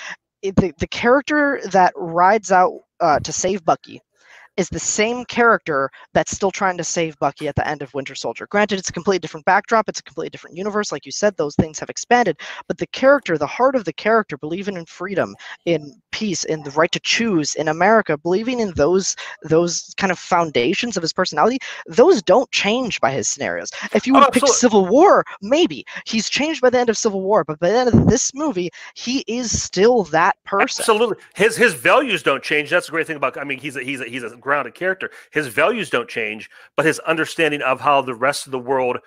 the the character that rides out uh, to save Bucky is the same character that's still trying to save Bucky at the end of Winter Soldier. Granted, it's a completely different backdrop, it's a completely different universe. Like you said, those things have expanded, but the character, the heart of the character, believing in freedom, in peace, in the right to choose, in America, believing in those those kind of foundations of his personality, those don't change by his scenarios. If you would oh, pick Civil War, maybe he's changed by the end of Civil War, but by the end of this movie, he is still that person.
Absolutely, his his values don't change. That's the great thing about. I mean, he's a, he's a, he's a grounded character. His values don't change, but his understanding of how the rest of the world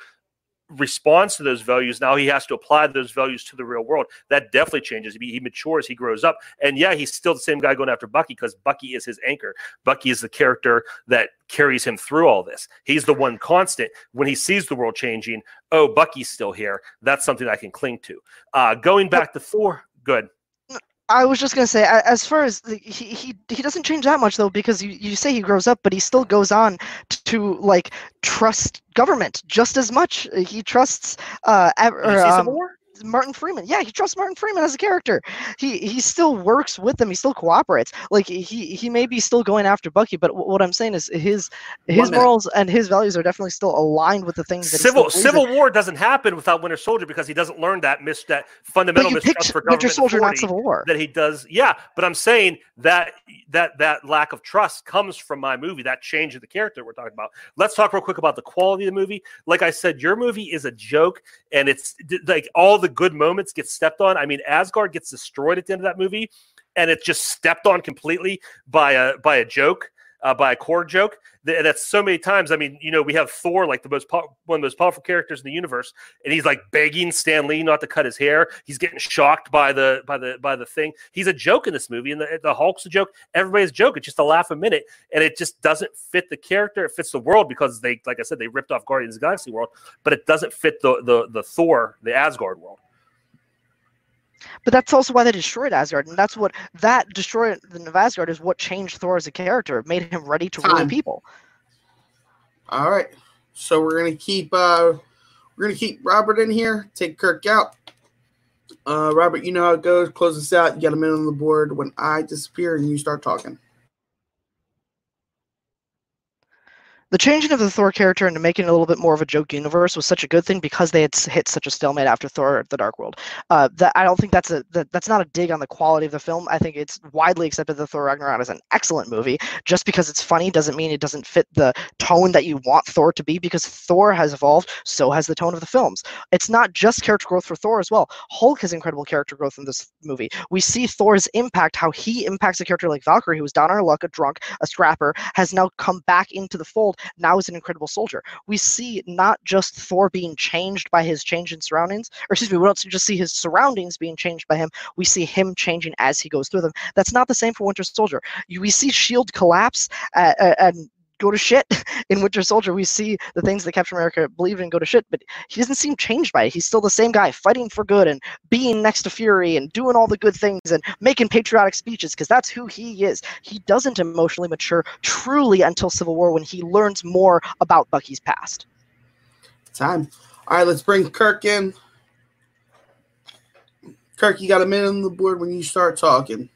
responds to those values now he has to apply those values to the real world. That definitely changes. He, he matures he grows up and yeah he's still the same guy going after bucky because bucky is his anchor. Bucky is the character that carries him through all this. He's the one constant. When he sees the world changing oh bucky's still here. That's something i can cling to. Uh, going back to thor good
I was just gonna say, as far as the, he he he doesn't change that much though, because you, you say he grows up, but he still goes on to, like trust government just as much. He trusts uh, or, um, Martin Freeman. Yeah, he trusts Martin Freeman as a character. He he still works with them. He still cooperates. Like he he may be still going after Bucky, but what I'm saying is his his morals and his values are definitely still aligned with the things that
civil civil war doesn't happen without Winter Soldier because he doesn't learn that mis that fundamental mistrust for government
Winter Soldier, not Civil War.
That he does. Yeah, but I'm saying that that that lack of trust comes from my movie. That change of the character we're talking about. Let's talk real quick about the quality of the movie. Like I said, your movie is a joke, and it's like all the good moments get stepped on. I mean, Asgard gets destroyed at the end of that movie, and it's just stepped on completely by a by a joke. Uh, by a Korg joke. That's so many times. I mean, you know, we have Thor, like the most po- one of the most powerful characters in the universe, and he's like begging Stan Lee not to cut his hair. He's getting shocked by the by the by the thing. He's a joke in this movie, and the, the Hulk's a joke. Everybody's a joke. It's just a laugh a minute, and it just doesn't fit the character. It fits the world because they, like I said, they ripped off Guardians of Galaxy world, but it doesn't fit the the the Thor, the Asgard world.
But that's also why they destroyed Asgard, and that's what that destroying of Asgard is what changed Thor as a character, made him ready to Time. rule people.
All right, so we're gonna keep uh, we're gonna keep Robert in here, take Kirk out. Uh, Robert, you know how it goes. Close this out. You got a minute on the board when I disappear and you start talking.
The changing of the Thor character into making it a little bit more of a joke universe was such a good thing because they had hit such a stalemate after Thor: The Dark World. Uh, that I don't think that's a that, that's not a dig on the quality of the film. I think it's widely accepted that Thor Ragnarok is an excellent movie. Just because it's funny doesn't mean it doesn't fit the tone that you want Thor to be. Because Thor has evolved, so has the tone of the films. It's not just character growth for Thor as well. Hulk has incredible character growth in this movie. We see Thor's impact, how he impacts a character like Valkyrie, who was down on her luck, a drunk, a scrapper, has now come back into the fold now is an incredible soldier. We see not just Thor being changed by his change in surroundings, or excuse me, we don't just see his surroundings being changed by him. We see him changing as he goes through them. That's not the same for Winter Soldier. We see Shield collapse uh, uh, and go to shit in Winter Soldier. We see the things that Captain America believed in go to shit, but he doesn't seem changed by it. He's still the same guy fighting for good and being next to Fury and doing all the good things and making patriotic speeches because that's who he is. He doesn't emotionally mature truly until Civil War when he learns more about Bucky's past.
Time. All right, let's bring Kirk in. Kirk, you got a minute on the board when you start talking.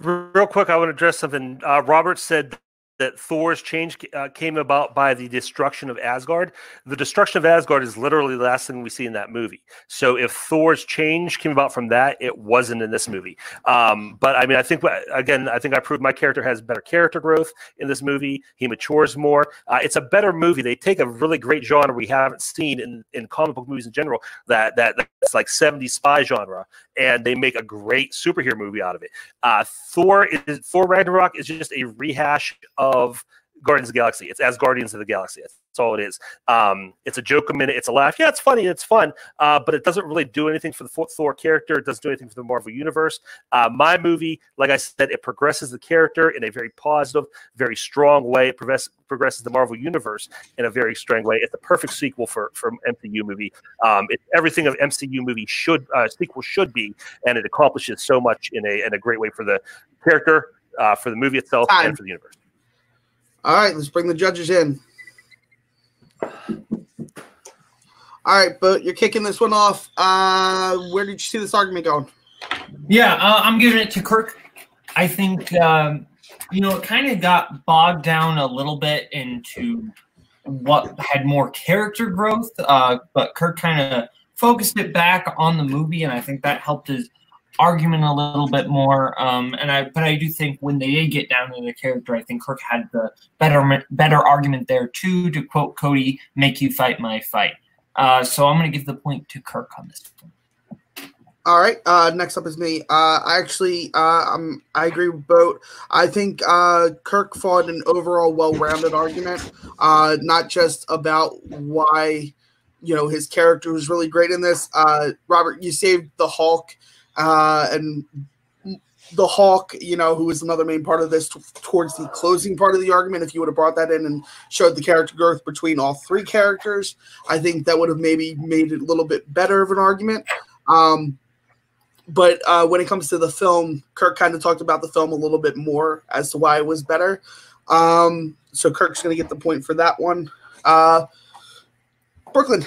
Real quick, I want to address something. Uh, Robert said that Thor's change uh, came about by the destruction of Asgard. The destruction of Asgard is literally the last thing we see in that movie. So if Thor's change came about from that, it wasn't in this movie. Um, but I mean, I think again, I think I proved my character has better character growth in this movie. He matures more. Uh, it's a better movie. They take a really great genre we haven't seen in, in comic book movies in general. That that that's like 70s spy genre, and they make a great superhero movie out of it. Uh, Thor is Thor Ragnarok is just a rehash of Guardians of the Galaxy. It's as Guardians of the Galaxy. That's all it is. Um, it's a joke a minute. It's a laugh. Yeah, it's funny. It's fun. Uh, but it doesn't really do anything for the Thor character. It doesn't do anything for the Marvel universe. Uh, my movie, like I said, it progresses the character in a very positive, very strong way. It progress, progresses the Marvel universe in a very strong way. It's the perfect sequel for for MCU movie. Um, it's everything of MCU movie should uh, sequel should be, and it accomplishes so much in a in a great way for the character, uh, for the movie itself, Time. and for the universe.
All right, let's bring the judges in. All right, but you're kicking this one off. Uh, where did you see this argument going?
Yeah, uh, I'm giving it to Kirk. I think um, you know it kind of got bogged down a little bit into what had more character growth, uh, but Kirk kind of focused it back on the movie, and I think that helped his argument a little bit more. Um, and I, but I do think when they did get down to the character, I think Kirk had the better, better argument there too. To quote Cody, "Make you fight my fight." Uh, so I'm going to give the point to Kirk on this one.
All right. Uh, next up is me. Uh, I actually, uh, I agree with Boat. I think uh, Kirk fought an overall well-rounded argument, uh, not just about why, you know, his character was really great in this. Uh, Robert, you saved the Hulk, uh, and the Hawk, you know, who is another main part of this t- towards the closing part of the argument. If you would have brought that in and showed the character growth between all three characters, I think that would have maybe made it a little bit better of an argument. Um, but uh, when it comes to the film, Kirk kind of talked about the film a little bit more as to why it was better. Um, so Kirk's going to get the point for that one. Uh, Brooklyn,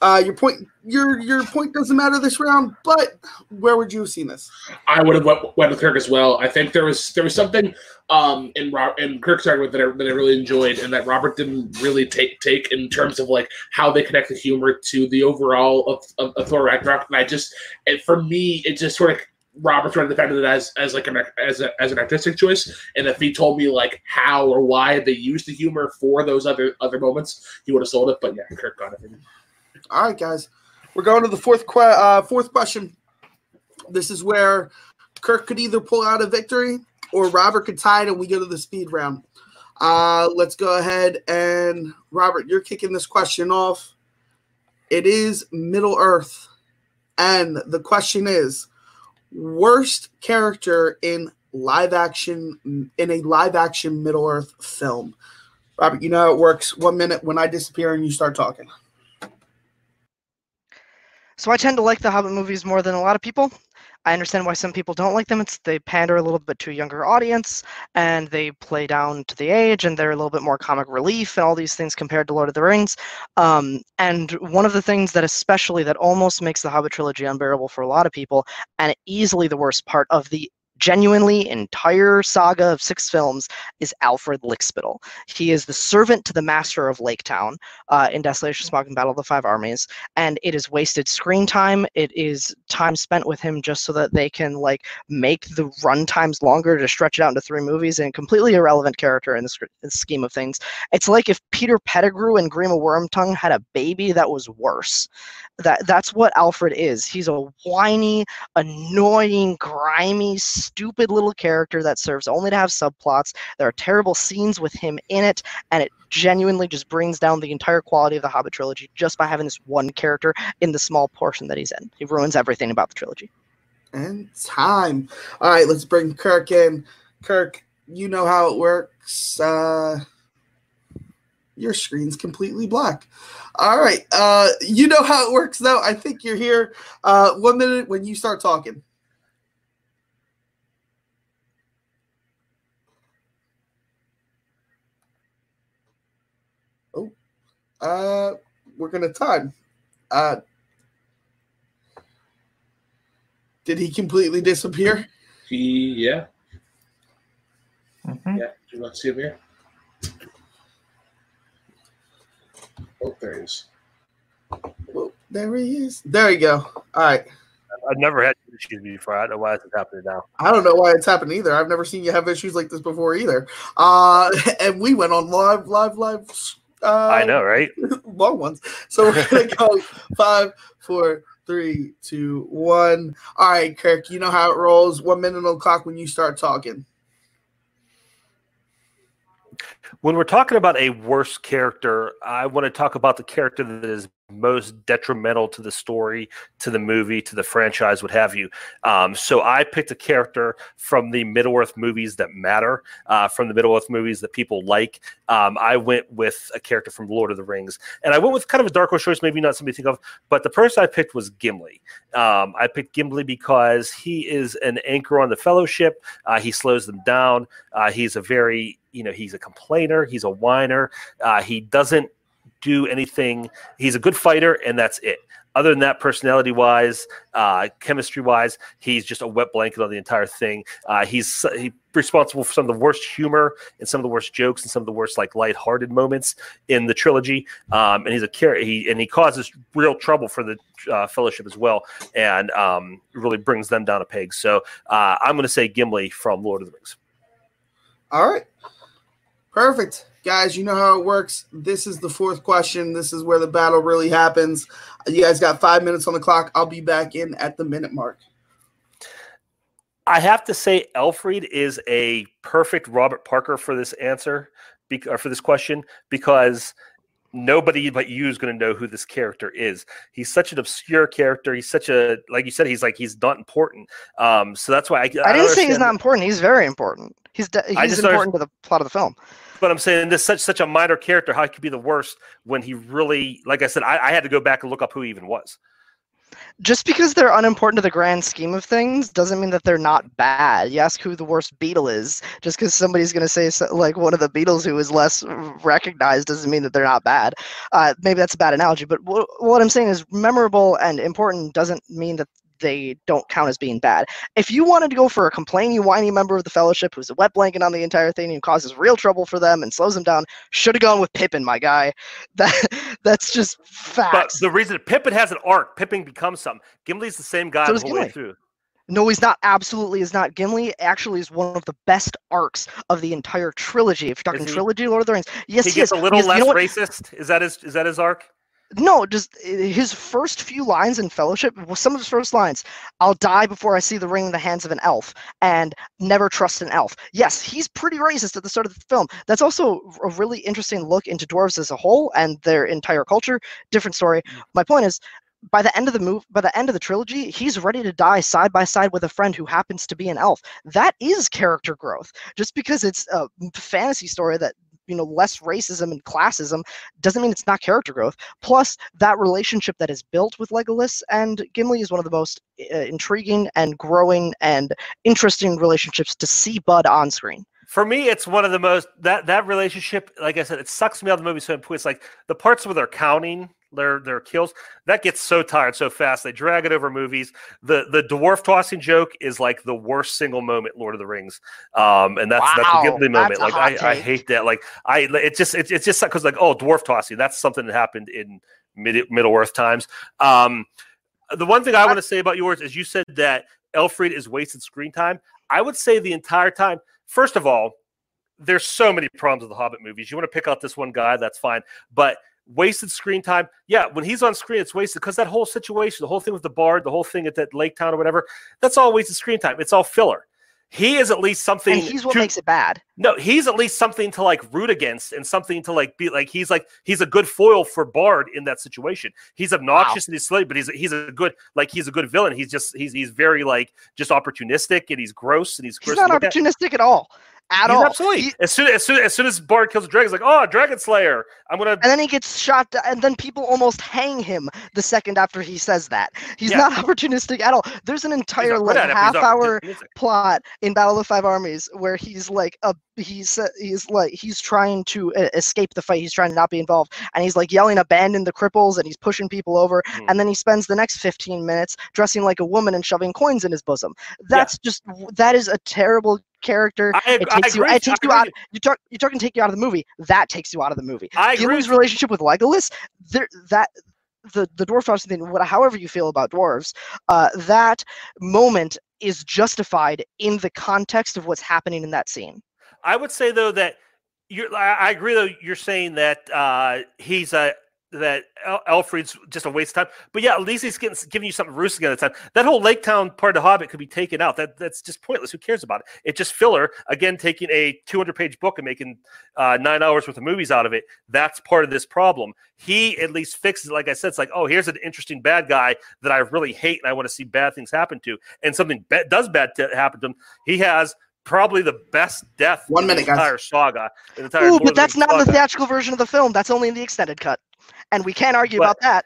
uh, your point, your your point doesn't matter this round. But where would you have seen this?
I would have went, went with Kirk as well. I think there was there was something um, in Rob, in Kirk's argument that I, that I really enjoyed, and that Robert didn't really take take in terms of like how they connect the humor to the overall of, of, of Thor Ragnarok. And I just, and for me, it just sort of Robert sort of defended it as as like an as a, as an artistic choice, and if he told me like how or why they used the humor for those other other moments, he would have sold it. But yeah, Kirk got it.
All right, guys, we're going to the fourth que- uh, fourth question. This is where Kirk could either pull out a victory or Robert could tie it, and we go to the speed round. Uh, let's go ahead and Robert, you're kicking this question off. It is Middle Earth, and the question is worst character in live action in a live action Middle Earth film. Robert, you know how it works. One minute when I disappear and you start talking.
So I tend to like the Hobbit movies more than a lot of people. I understand why some people don't like them. It's they pander a little bit to a younger audience, and they play down to the age, and they're a little bit more comic relief and all these things compared to Lord of the Rings. Um, and one of the things that especially that almost makes the Hobbit trilogy unbearable for a lot of people, and easily the worst part of the genuinely entire saga of six films is Alfred Lickspittle. He is the servant to the master of Lake Town uh, in Desolation, Smaug, and Battle of the Five Armies, and it is wasted screen time. It is time spent with him just so that they can like make the run times longer to stretch it out into three movies, and completely irrelevant character in the, sc- in the scheme of things. It's like if Peter Pettigrew and Grima Wormtongue had a baby that was worse. That that's what Alfred is. He's a whiny, annoying, grimy, stupid little character that serves only to have subplots. There are terrible scenes with him in it, and it genuinely just brings down the entire quality of the Hobbit trilogy just by having this one character in the small portion that he's in. He ruins everything about the trilogy.
And time. All right, let's bring Kirk in. Kirk, you know how it works. Uh, your screen's completely black. All right. Uh, you know how it works, though. I think you're here. Uh, one minute when you start talking. Oh, uh, we're gonna time. Uh, did he completely disappear?
He yeah
Mhm.
yeah. Do you want to see him here? Oh, there he is.
Well, there he is. There you go. All right.
I've never had issues before. I don't know why it's happening now.
I don't know why it's happened either. I've never seen you have issues like this before either. Uh, and we went on live, live, live. Uh,
I know, right?
long ones. So we're gonna go five, four, three, two, one. All right, Kirk. You know how it rolls. One minute on the clock when you start talking.
When we're talking about a worse character, I want to talk about the character that is most detrimental to the story, to the movie, to the franchise, what have you. Um, so I picked a character from the Middle Earth movies that matter, uh, from the Middle Earth movies that people like. Um, I went with a character from Lord of the Rings, and I went with kind of a dark horse choice, maybe not somebody to think of, but the person I picked was Gimli. Um, I picked Gimli because he is an anchor on the Fellowship. Uh, he slows them down. Uh, he's a very you know he's a complainer he's a whiner uh, he doesn't do anything he's a good fighter and that's it. Other than that personality wise uh, chemistry wise he's just a wet blanket on the entire thing. Uh, he's he responsible for some of the worst humor and some of the worst jokes and some of the worst like lighthearted moments in the trilogy. Um, and he's a he and he causes real trouble for the uh, fellowship as well and um, really brings them down a peg. So uh, i'm going to say gimli from lord of the rings.
All right. Perfect. Guys, you know how it works. This is the fourth question. This is where the battle really happens. You guys got five minutes on the clock. I'll be back in at the minute mark.
I have to say, Elfried is a perfect Robert Parker for this answer, or for this question, because nobody but you is going to know who this character is. He's such an obscure character. He's such a, like you said, he's like he's not important. Um, so that's why I, I,
I didn't say he's not important. He's very important. He's de- he's important to the plot of the film.
But I'm saying this such such a minor character. How he could be the worst when he really, like I said, I, I had to go back and look up who he even was.
Just because they're unimportant to the grand scheme of things doesn't mean that they're not bad. You ask who the worst Beatle is, just because somebody's going to say so, like one of the Beatles who is less recognized doesn't mean that they're not bad. Uh, maybe that's a bad analogy, but wh- what I'm saying is memorable and important doesn't mean that they don't count as being bad. If you wanted to go for a complaining, whiny member of the Fellowship who's a wet blanket on the entire thing and causes real trouble for them and slows them down, should have gone with Pippin, my guy. That that's just facts.
But the reason Pippin has an arc, Pippin becomes something. Gimli's the same guy
So
the whole way through.
No, he's not. Absolutely, is not. Gimli actually is one of the best arcs of the entire trilogy. If you're talking trilogy, Lord of the Rings, yes,
he
he,
gets
is.
a little
Because
less
you know
racist. Is that his? Is that his arc?
No, just uh, his first few lines in Fellowship. well, Some of his first lines: "I'll die before I see the ring in the hands of an elf," and "Never trust an elf." Yes, he's pretty racist at the start of the film. That's also a really interesting look into dwarves as a whole and their entire culture. Different story. My point is. By the end of the move, by the end of the trilogy, he's ready to die side by side with a friend who happens to be an elf. That is character growth. Just because it's a fantasy story that you know less racism and classism doesn't mean it's not character growth. Plus, that relationship that is built with Legolas and Gimli is one of the most uh, intriguing and growing and interesting relationships to see Bud on screen.
For me, it's one of the most that that relationship. Like I said, it sucks me out of the movie. So it's like the parts where they're counting their their kills that gets so tired so fast. They drag it over movies. The the dwarf tossing joke is like the worst single moment Lord of the Rings, um, and that's that's
Wow,
a Gimli moment.
a
Like I, I hate that. Like I it just it, it's just because like oh dwarf tossing that's something that happened in mid Middle Earth times. Um, the one thing I want to say about yours is you said that Elfried is wasted screen time. I would say the entire time. First of all, there's so many problems with the Hobbit movies. You want to pick out this one guy, that's fine. But wasted screen time, yeah, when he's on screen, it's wasted because that whole situation, the whole thing with the bard, the whole thing at that lake town or whatever, that's all wasted screen time. It's all filler. He is at least something.
And he's what
to-
makes it bad.
no, he's at least something to like root against and something to like be like he's like he's a good foil for Bard in that situation. He's obnoxious and he's silly, but he's he's a good like he's a good villain. He's just he's he's very like just opportunistic and he's gross and he's
He's
gross.
not opportunistic at all. At
He's
all.
absolutely.
He-
as soon as soon as soon as Bard kills a dragon, he's like, oh, Dragon Slayer. I'm gonna.
and then he gets shot, and then people almost hang him the second after he says that. He's
Yeah.
not opportunistic at all. There's an entire like
at it, but he's
half hour plot in Battle of the Five Armies where he's like a he's uh, he's like he's trying to uh, escape the fight. He's trying to not be involved, and he's like yelling "abandon the cripples" and he's pushing people over.
Hmm.
And then he spends the next 15 minutes dressing like a woman and shoving coins in his bosom. That's just that is a terrible character.
I,
It
I
takes you.
agree.
It takes
I
you
agree.
out. You talk. You talking take you out of the movie. That takes you out of the movie.
I agree.
Gimli's relationship with Legolas, there that the the dwarf tossing thing, however you feel about dwarves, uh, that moment is justified in the context of what's happening in that scene.
I would say though that you're. I, agree though. You're saying that uh, he's a that El- Alfred's just a waste of time. But yeah, at least he's getting giving you something roosting at the time. That whole Lake Town part of the Hobbit could be taken out. That that's just pointless. Who cares about it? It's just filler. Again, taking a 200 page book and making uh, nine hours worth of movies out of it. That's part of this problem. He at least fixes. Like I said, it's like, oh, here's an interesting bad guy that I really hate and I want to see bad things happen to, and something ba- does bad happen to him. He has. Probably the best death
One
in
minute,
the
guys.
entire saga. The entire
Ooh, but that's
Rings
not in the theatrical version of the film. That's only in the extended cut, and we can't argue
But-
about that.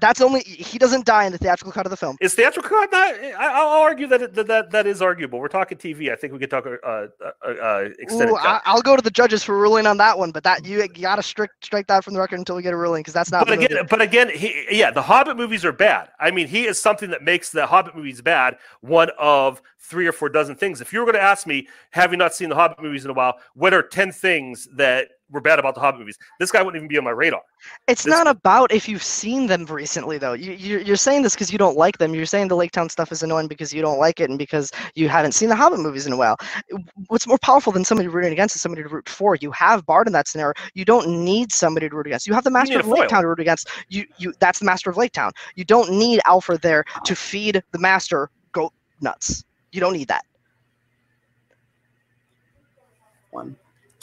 That's only he doesn't die in the theatrical cut of the film.
Is theatrical cut not? I, I'll argue that, it, that that that is arguable. We're talking TV. I think we could talk uh, uh, uh, extended
Ooh, I,
cut.
I'll go to the judges for ruling on that one, but that you, you gotta strike strike that from the record until we get a ruling because that's not.
But again,
movie.
but again, he, yeah, the Hobbit movies are bad. I mean, he is something that makes the Hobbit movies bad. One of three or four dozen things. If you were going to ask me, having not seen the Hobbit movies in a while, what are ten things that were bad about the Hobbit movies. This guy wouldn't even be on my radar.
It's
This-
not about if you've seen them recently, though. You, you're, you're saying this because you don't like them. You're saying the Lake Town stuff is annoying because you don't like it and because you haven't seen the Hobbit movies in a while. What's more powerful than somebody rooting against is somebody to root for? You have Bard in that scenario. You don't need somebody to root against. You have the Master of
a
Lake. Town to root against. You, you. That's the Master of Lake Town. You don't need Alfred there to feed the Master goat nuts. You don't need that.
One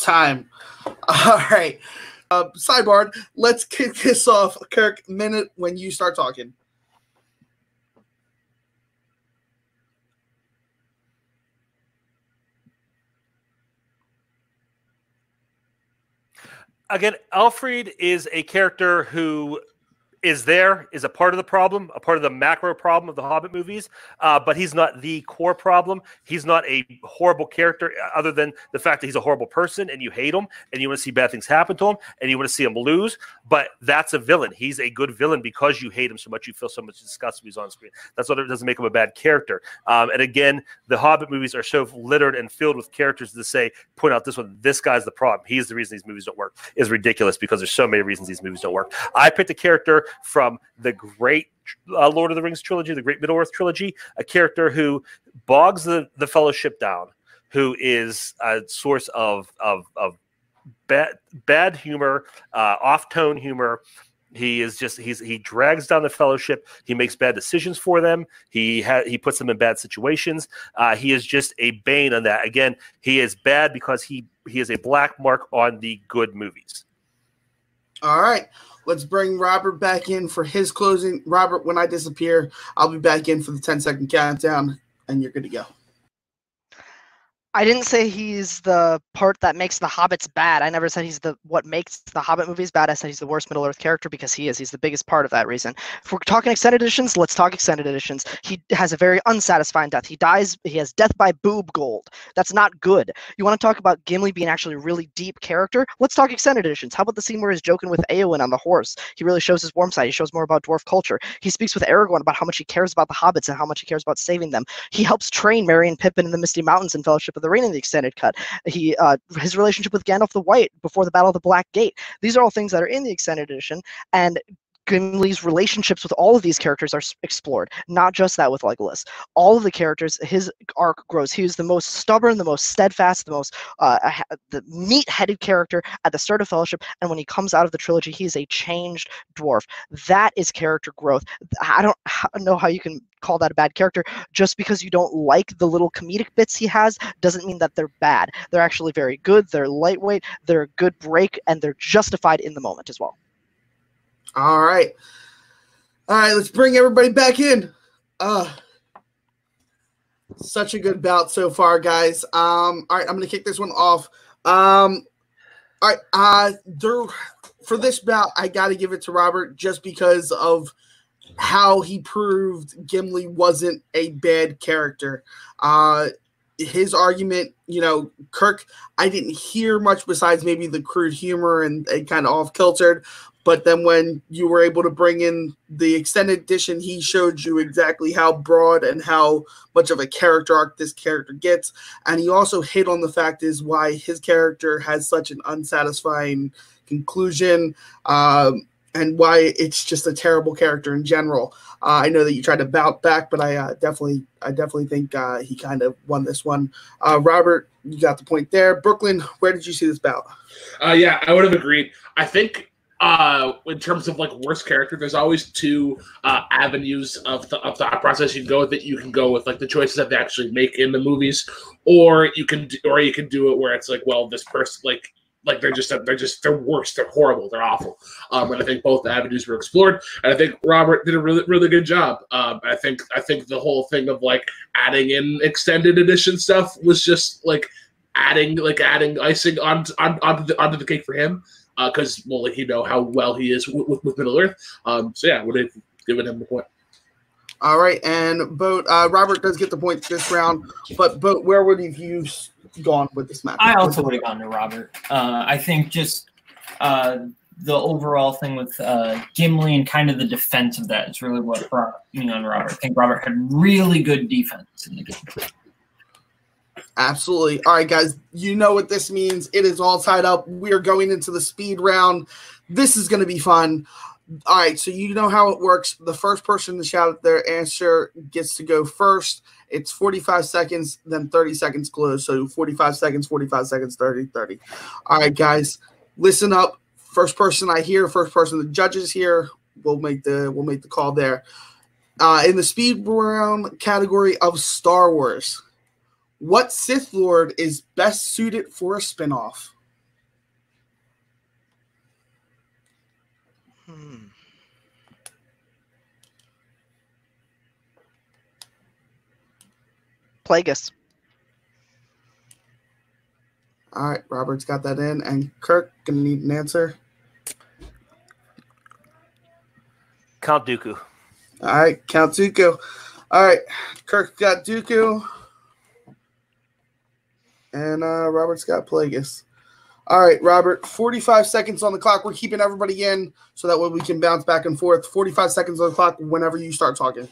time. All right. Uh, sidebar. Let's kick this off. Kirk, minute when you start talking.
Again, Alfred is a character who is there, is a part of the problem, a part of the macro problem of the Hobbit movies, uh, but he's not the core problem. He's not a horrible character, uh, other than the fact that he's a horrible person and you hate him and you want to see bad things happen to him and you want to see him lose. But that's a villain. He's a good villain because you hate him so much, you feel so much disgust when he's on screen. That's what it doesn't make him a bad character. Um, and again, the Hobbit movies are so littered and filled with characters to say, point out this one, this guy's the problem. He's the reason these movies don't work. Is ridiculous because there's so many reasons these movies don't work. I picked a character from the great uh, Lord of the Rings trilogy, the Great Middle Earth trilogy, a character who bogs the, the Fellowship down, who is a source of of, of bad bad humor, uh, off tone humor. He is just he's he drags down the Fellowship. He makes bad decisions for them. He ha- he puts them in bad situations. Uh, he is just a bane on that. Again, he is bad because he he is a black mark on the good movies.
All right. Let's bring Robert back in for his closing. Robert, when I disappear, I'll be back in for the 10 second countdown, and you're good to go.
I didn't say he's the part that makes the Hobbits bad. I never said he's the what makes the Hobbit movies bad. I said he's the worst Middle Earth character because he is. He's the biggest part of that reason. If we're talking extended editions, let's talk extended editions. He has a very unsatisfying death. He dies. He has death by boob gold. That's not good. You want to talk about Gimli being actually a really deep character? Let's talk extended editions. How about the scene where he's joking with Eowyn on the horse? He really shows his warm side. He shows more about dwarf culture. He speaks with Aragorn about how much he cares about the hobbits and how much he cares about saving them. He helps train Merry and Pippin in the Misty Mountains and Fellowship of the Ring in the extended cut. He uh, his relationship with Gandalf the White before the Battle of the Black Gate. These are all things that are in the extended edition, and Gimli's relationships with all of these characters are explored. Not just that with Legolas. All of the characters, his arc grows. He is the most stubborn, the most steadfast, the most uh, the meat-headed character at the start of Fellowship, and when he comes out of the trilogy, he is a changed dwarf. That is character growth. I don't know how you can call that a bad character just because you don't like the little comedic bits he has doesn't mean that they're bad they're actually very good they're lightweight they're a good break and they're justified in the moment as well
All right. All right, let's bring everybody back in. Uh such a good bout so far, guys. Um, all right, I'm gonna kick this one off. Um all right, uh there for this bout, I gotta give it to Robert just because of how he proved Gimli wasn't a bad character. Uh his argument, you know, Kirk, I didn't hear much besides maybe the crude humor and, and kind of off kiltered. But then when you were able to bring in the extended edition, he showed you exactly how broad and how much of a character arc this character gets. And he also hit on the fact is why his character has such an unsatisfying conclusion. Um, and why it's just a terrible character in general. Uh, I know that you tried to bout back, but I uh, definitely, I definitely think uh, he kind of won this one. Uh, Robert, you got the point there. Brooklyn, where did you see this bout?
Uh, yeah, I would have agreed. I think uh, in terms of like worst character, there's always two uh, avenues of, of thought process you can go with it. You can go with like the choices that they actually make in the movies, or you can do, or you can do it where it's like, well, this person like like they're just they're just they're worse, they're horrible, they're awful. Um, and I think both avenues were explored, and I think Robert did a really really good job. Um, I think I think the whole thing of like adding in extended edition stuff was just like adding like adding icing on, on onto the onto the cake for him because we'll let you know how well he is with, with, with Middle Earth. Um, so yeah, would have given him the point.
All right, and Boat, uh, Robert does get the point this round, but Boat, where would have you s- gone with this match?
I also would have gone to Robert. Uh, I think just uh, the overall thing with uh, Gimli and kind of the defense of that is really what brought me on Robert. I think Robert had really good defense in the game.
Absolutely. All right, guys, you know what this means. It is all tied up. We are going into the speed round. This is going to be fun. All right, so you know how it works. The first person to shout out their answer gets to go first. It's 45 seconds, then 30 seconds close. So 45 seconds, 45 seconds, 30, 30. All right, guys, listen up. First person I hear, first person the judges here, we'll make the we'll make the call there. Uh, in the speed round category of Star Wars, what Sith Lord is best suited for a spinoff?
Hmm. Plagueis.
All right, Robert's got that in, and Kirk gonna need an answer.
Count Dooku.
All right, Count Dooku. All right, Kirk got Dooku, and uh, Robert's got Plagueis. All right, Robert, 45 seconds on the clock. We're keeping everybody in so that way we can bounce back and forth. 45 seconds on the clock whenever you start talking.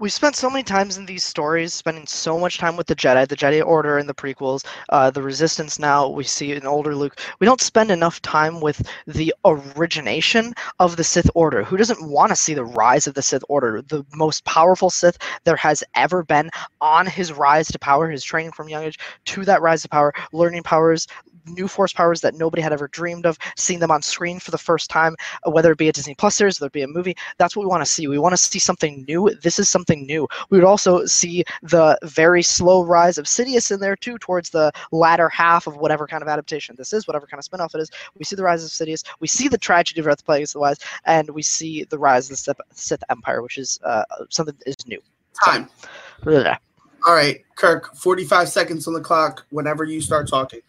We've spent so many times in these stories, spending so much time with the Jedi, the Jedi Order in the prequels, uh, the Resistance now, we see an older Luke. We don't spend enough time with the origination of the Sith Order. Who doesn't want to see the rise of the Sith Order? The most powerful Sith there has ever been on his rise to power, his training from young age to that rise to power, learning powers, new force powers that nobody had ever dreamed of, seeing them on screen for the first time, uh, whether it be a Disney Plus series, whether it be a movie. That's what we want to see. We want to see something new. This is something new. We would also see the very slow rise of Sidious in there too, towards the latter half of whatever kind of adaptation this is, whatever kind of spinoff it is. We see the rise of Sidious. We see the tragedy of of Plagueis the Wise, and we see the rise of the Sith, Empire, which is uh, something that is new.
Time.
Blah.
All right, Kirk, 45 seconds on the clock whenever you start talking.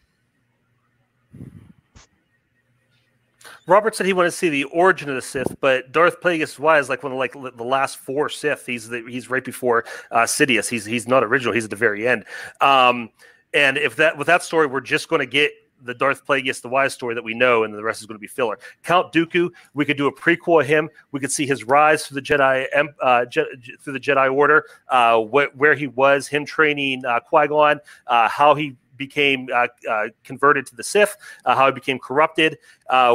Robert said he wanted to see the origin of the Sith, but Darth Plagueis Wise, like one of like the last four Sith. He's the, he's right before uh, Sidious. He's he's not original. He's at the very end. Um, and if that with that story, we're just going to get the Darth Plagueis the Wise story that we know, and the rest is going to be filler. Count Dooku, we could do a prequel of him. We could see his rise through the Jedi uh, Je- through the Jedi Order, uh, wh- where he was, him training uh, Qui Gon, uh, how he became uh, uh, converted to the Sith, uh, how he became corrupted.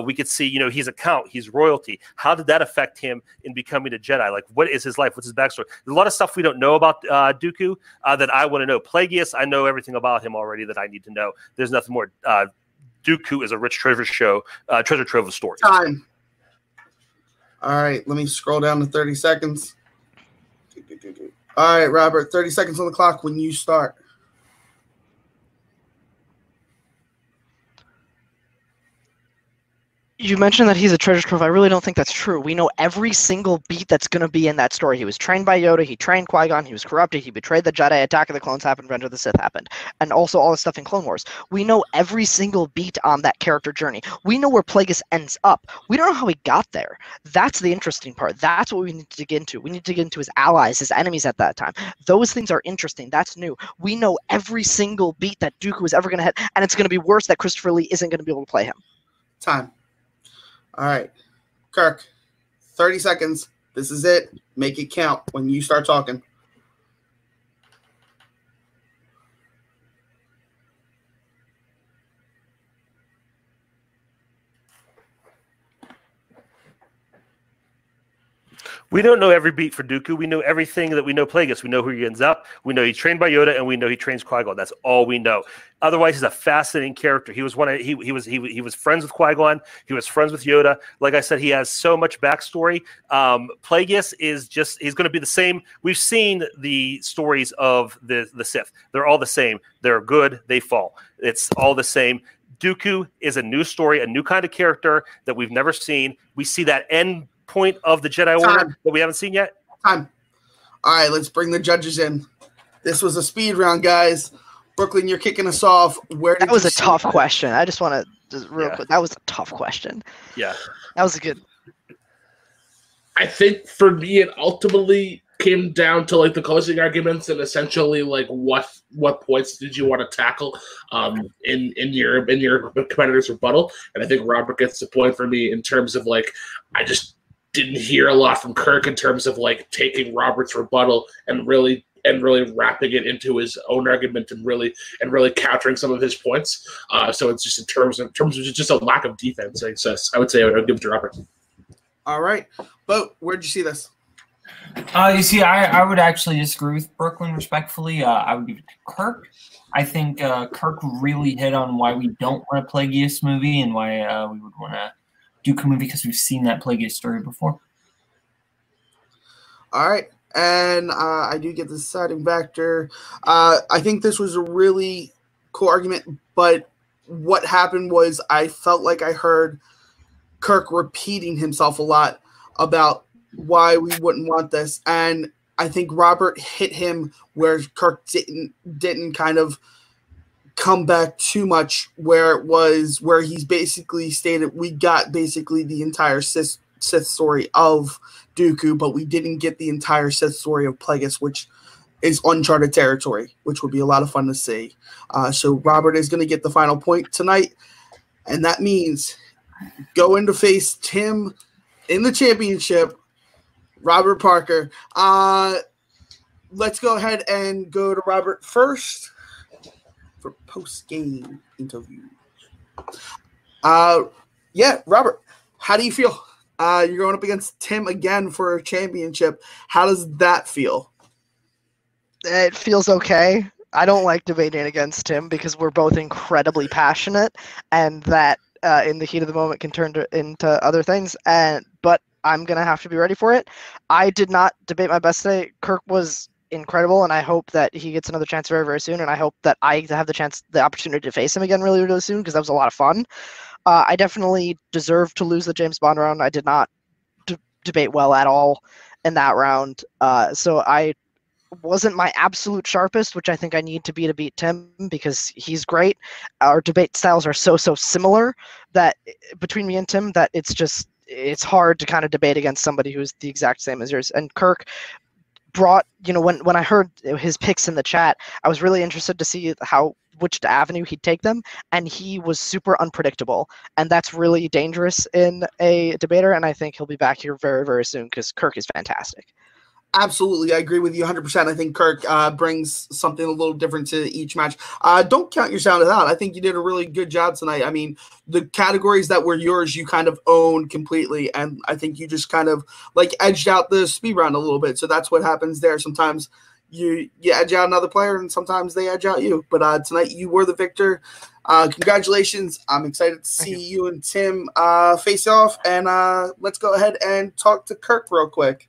We could see, you know, he's a count, he's royalty. How did that affect him in becoming a Jedi? Like, what is his life? What's his backstory? There's a lot of stuff we don't know about uh, Dooku that I want to know. Plagueis, I know everything about him already that I need to know. There's nothing more. Dooku is a rich treasure show, uh, treasure trove of stories.
Time. All right, let me scroll down to 30 seconds. All right, Robert, 30 seconds on the clock when you start.
You mentioned that he's a treasure trove. I really don't think that's true. We know every single beat that's going to be in that story. He was trained by Yoda. He trained Qui Gon. He was corrupted. He betrayed the Jedi. Attack of the Clones happened. Revenge of the Sith happened, and also all the stuff in Clone Wars. We know every single beat on that character journey. We know where Plagueis ends up. We don't know how he got there. That's the interesting part. That's what we need to dig into. We need to get into his allies, his enemies at that time. Those things are interesting. That's new. We know every single beat that Dooku is ever going to hit, and it's going to be worse that Christopher Lee isn't going to be able to play him.
Time. All right, Kirk, 30 seconds. This is it. Make it count when you start talking.
We don't know every beat for Dooku. We know everything that we know Plagueis. We know who he ends up. We know he's trained by Yoda, and we know he trains Qui Gon. That's all we know. Otherwise, he's a fascinating character. He was one. Of, he he was he he was friends with Qui Gon. He was friends with Yoda. Like I said, he has so much backstory. Um, Plagueis is just he's going to be the same. We've seen the stories of the the Sith. They're all the same. They're good. They fall. It's all the same. Dooku is a new story, a new kind of character that we've never seen. We see that end point of the Jedi Order that we haven't seen yet.
Time. All right, let's bring the judges in. This was a speed round, guys. Brooklyn, you're kicking us off. Where
That was a
see-
tough question. I just want to just real
Yeah.
quick. That was a tough question.
Yeah.
That was a good.
I think for me, it ultimately came down to like the closing arguments and essentially like what what points did you want to tackle um in in your in your competitor's rebuttal and i think robert gets the point for me in terms of like i just didn't hear a lot from kirk in terms of like taking robert's rebuttal and really and really wrapping it into his own argument and really and really capturing some of his points. Uh, so it's just in terms of in terms of just a lack of defense success. I would say I would give it to Robert.
All right, Boat, where'd you see this?
Uh, you see, I, I would actually disagree with Brooklyn respectfully. Uh, I would give it to Kirk. I think uh, Kirk really hit on why we don't want to a Plagueis movie and why uh, we would want a Dooku movie because we've seen that Plagueis story before.
All right. And uh, I do get the deciding factor. Uh, I think this was a really cool argument, but what happened was I felt like I heard Kirk repeating himself a lot about why we wouldn't want this. And I think Robert hit him where Kirk didn't didn't kind of come back too much where it was where he's basically stated we got basically the entire Sith, Sith story of Dooku, but we didn't get the entire Sith story of Plagueis, which is uncharted territory, which would be a lot of fun to see. Uh, so Robert is going to get the final point tonight, and that means going to face Tim in the championship. Robert Parker. Uh, let's go ahead and go to Robert first for post game interview. Uh, yeah, Robert, how do you feel? Uh, you're going up against Tim again for a championship. How does that feel?
It feels okay. I don't like debating against Tim because we're both incredibly passionate, and that uh, in the heat of the moment can turn to, into other things. And but I'm gonna have to be ready for it. I did not debate my best today. Kirk was incredible, and I hope that he gets another chance very, very soon. And I hope that I have the chance, the opportunity to face him again really, really soon because that was a lot of fun. Uh, I definitely deserved to lose the James Bond round. I did not d- debate well at all in that round. Uh, so I wasn't my absolute sharpest, which I think I need to be to beat Tim because he's great. Our debate styles are so so similar that between me and Tim that it's just it's hard to kind of debate against somebody who's the exact same as yours. And Kirk brought you know when when I heard his picks in the chat, I was really interested to see how which avenue he'd take them, and he was super unpredictable, and that's really dangerous in a debater. And I think he'll be back here very very soon because Kirk is fantastic.
Absolutely, I agree with you 100%. I think Kirk uh, brings something a little different to each match. Uh, don't count your sound out. I think you did a really good job tonight. I mean, the categories that were yours, you kind of owned completely, and I think you just kind of like edged out the speed round a little bit. So that's what happens there. Sometimes you you edge out another player, and sometimes they edge out you. But uh, tonight you were the victor. Uh, congratulations! I'm excited to see you. you. and Tim uh, face off, and uh, let's go ahead and talk to Kirk real quick.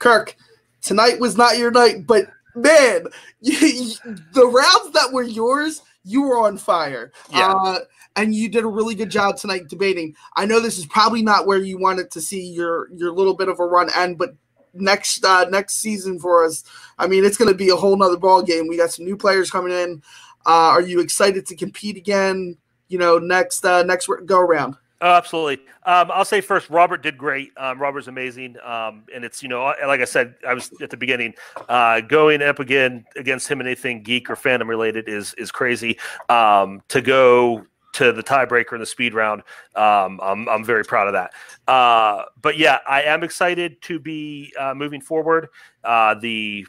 Kirk, tonight was not your night, but man, you, the rounds that were yours, you were on fire.
Yeah.
Uh, and you did a really good job tonight debating. I know this is probably not where you wanted to see your your little bit of a run end, but next uh, next season for us, I mean, it's going to be a whole nother ball game. We got some new players coming in. Uh, are you excited to compete again? You know, next uh, next go around.
Oh, absolutely. Um, I'll say first, Robert did great. Um, Robert's amazing, um, and it's you know, like I said, I was at the beginning, uh, going up again against him in anything geek or fandom related is is crazy. Um, to go to the tiebreaker in the speed round, um, I'm I'm very proud of that. Uh, but yeah, I am excited to be uh, moving forward. Uh, the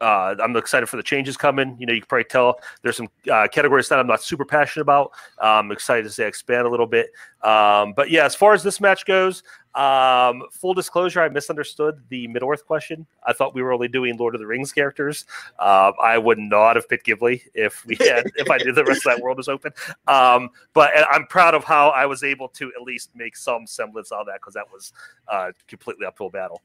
uh, I'm excited for the changes coming. You know, you can probably tell there's some uh, categories that I'm not super passionate about. I'm excited to say expand a little bit. Um, but yeah, as far as this match goes, um, full disclosure, I misunderstood the Middle Earth question. I thought we were only doing Lord of the Rings characters. Uh, I would not have picked Gimli if we had if I knew the rest of that world was open. Um, but I'm proud of how I was able to at least make some semblance of that because that was uh, completely uphill battle.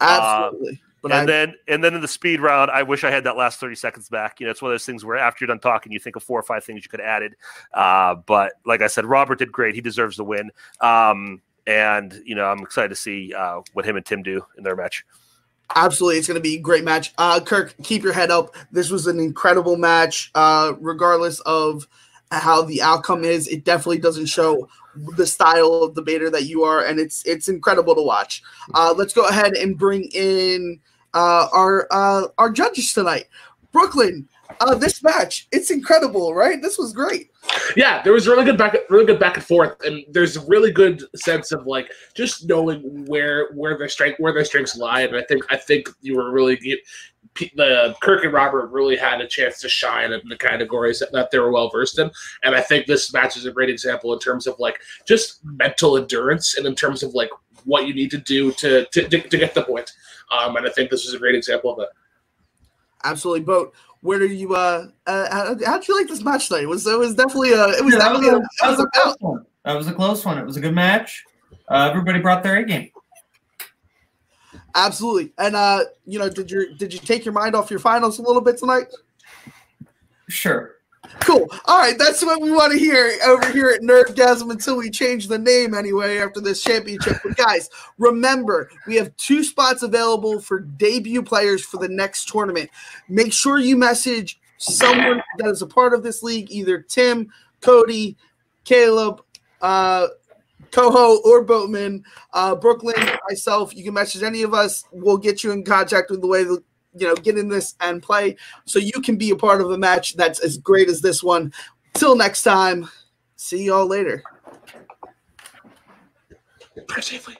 Absolutely. Uh,
and I, then and then in the speed round, I wish I had that last 30 seconds back. You know, it's one of those things where after you're done talking, you think of four or five things you could have added. Uh, but like I said, Robert did great. He deserves the win. Um, and you know, I'm excited to see uh, what him and Tim do in their match.
Absolutely, it's going to be a great match. Uh, Kirk, keep your head up. This was an incredible match, uh, regardless of how the outcome is. It definitely doesn't show the style of the debater that you are, and it's it's incredible to watch. Uh, let's go ahead and bring in uh, our uh, our judges tonight. Brooklyn, uh, this match. It's incredible, right? This was great.
Yeah, there was really good back, really good back and forth, and there's a really good sense of like just knowing where where their strength where their strengths lie. And I think I think you were really the Kirk and Robert really had a chance to shine in the categories that, that they were well versed in. And I think this match is a great example in terms of like just mental endurance and in terms of like what you need to do to to, to, to get the point. Um, and I think this is a great example of that.
Absolutely, boat. Where do you uh, uh how, how'd you like this match tonight? It was it was definitely a it was
Yeah,
definitely a,
was a- that was a close one. That was a close one. It was a good match. Uh, everybody brought their A game.
absolutely. And uh, you know, did you did you take your mind off your finals a little bit tonight?
Sure.
Cool. All right, that's what we want to hear over here at Nerdgasm until we change the name anyway after this championship. But guys, remember, we have two spots available for debut players for the next tournament. Make sure you message someone that is a part of this league, either Tim, Cody, Caleb, uh, Coho, or Boatman, uh, Brooklyn, myself. You can message any of us. We'll get you in contact with the way the you know get in this and play so you can be a part of a match that's as great as this one. Till next time, see y'all later.
Drive safely.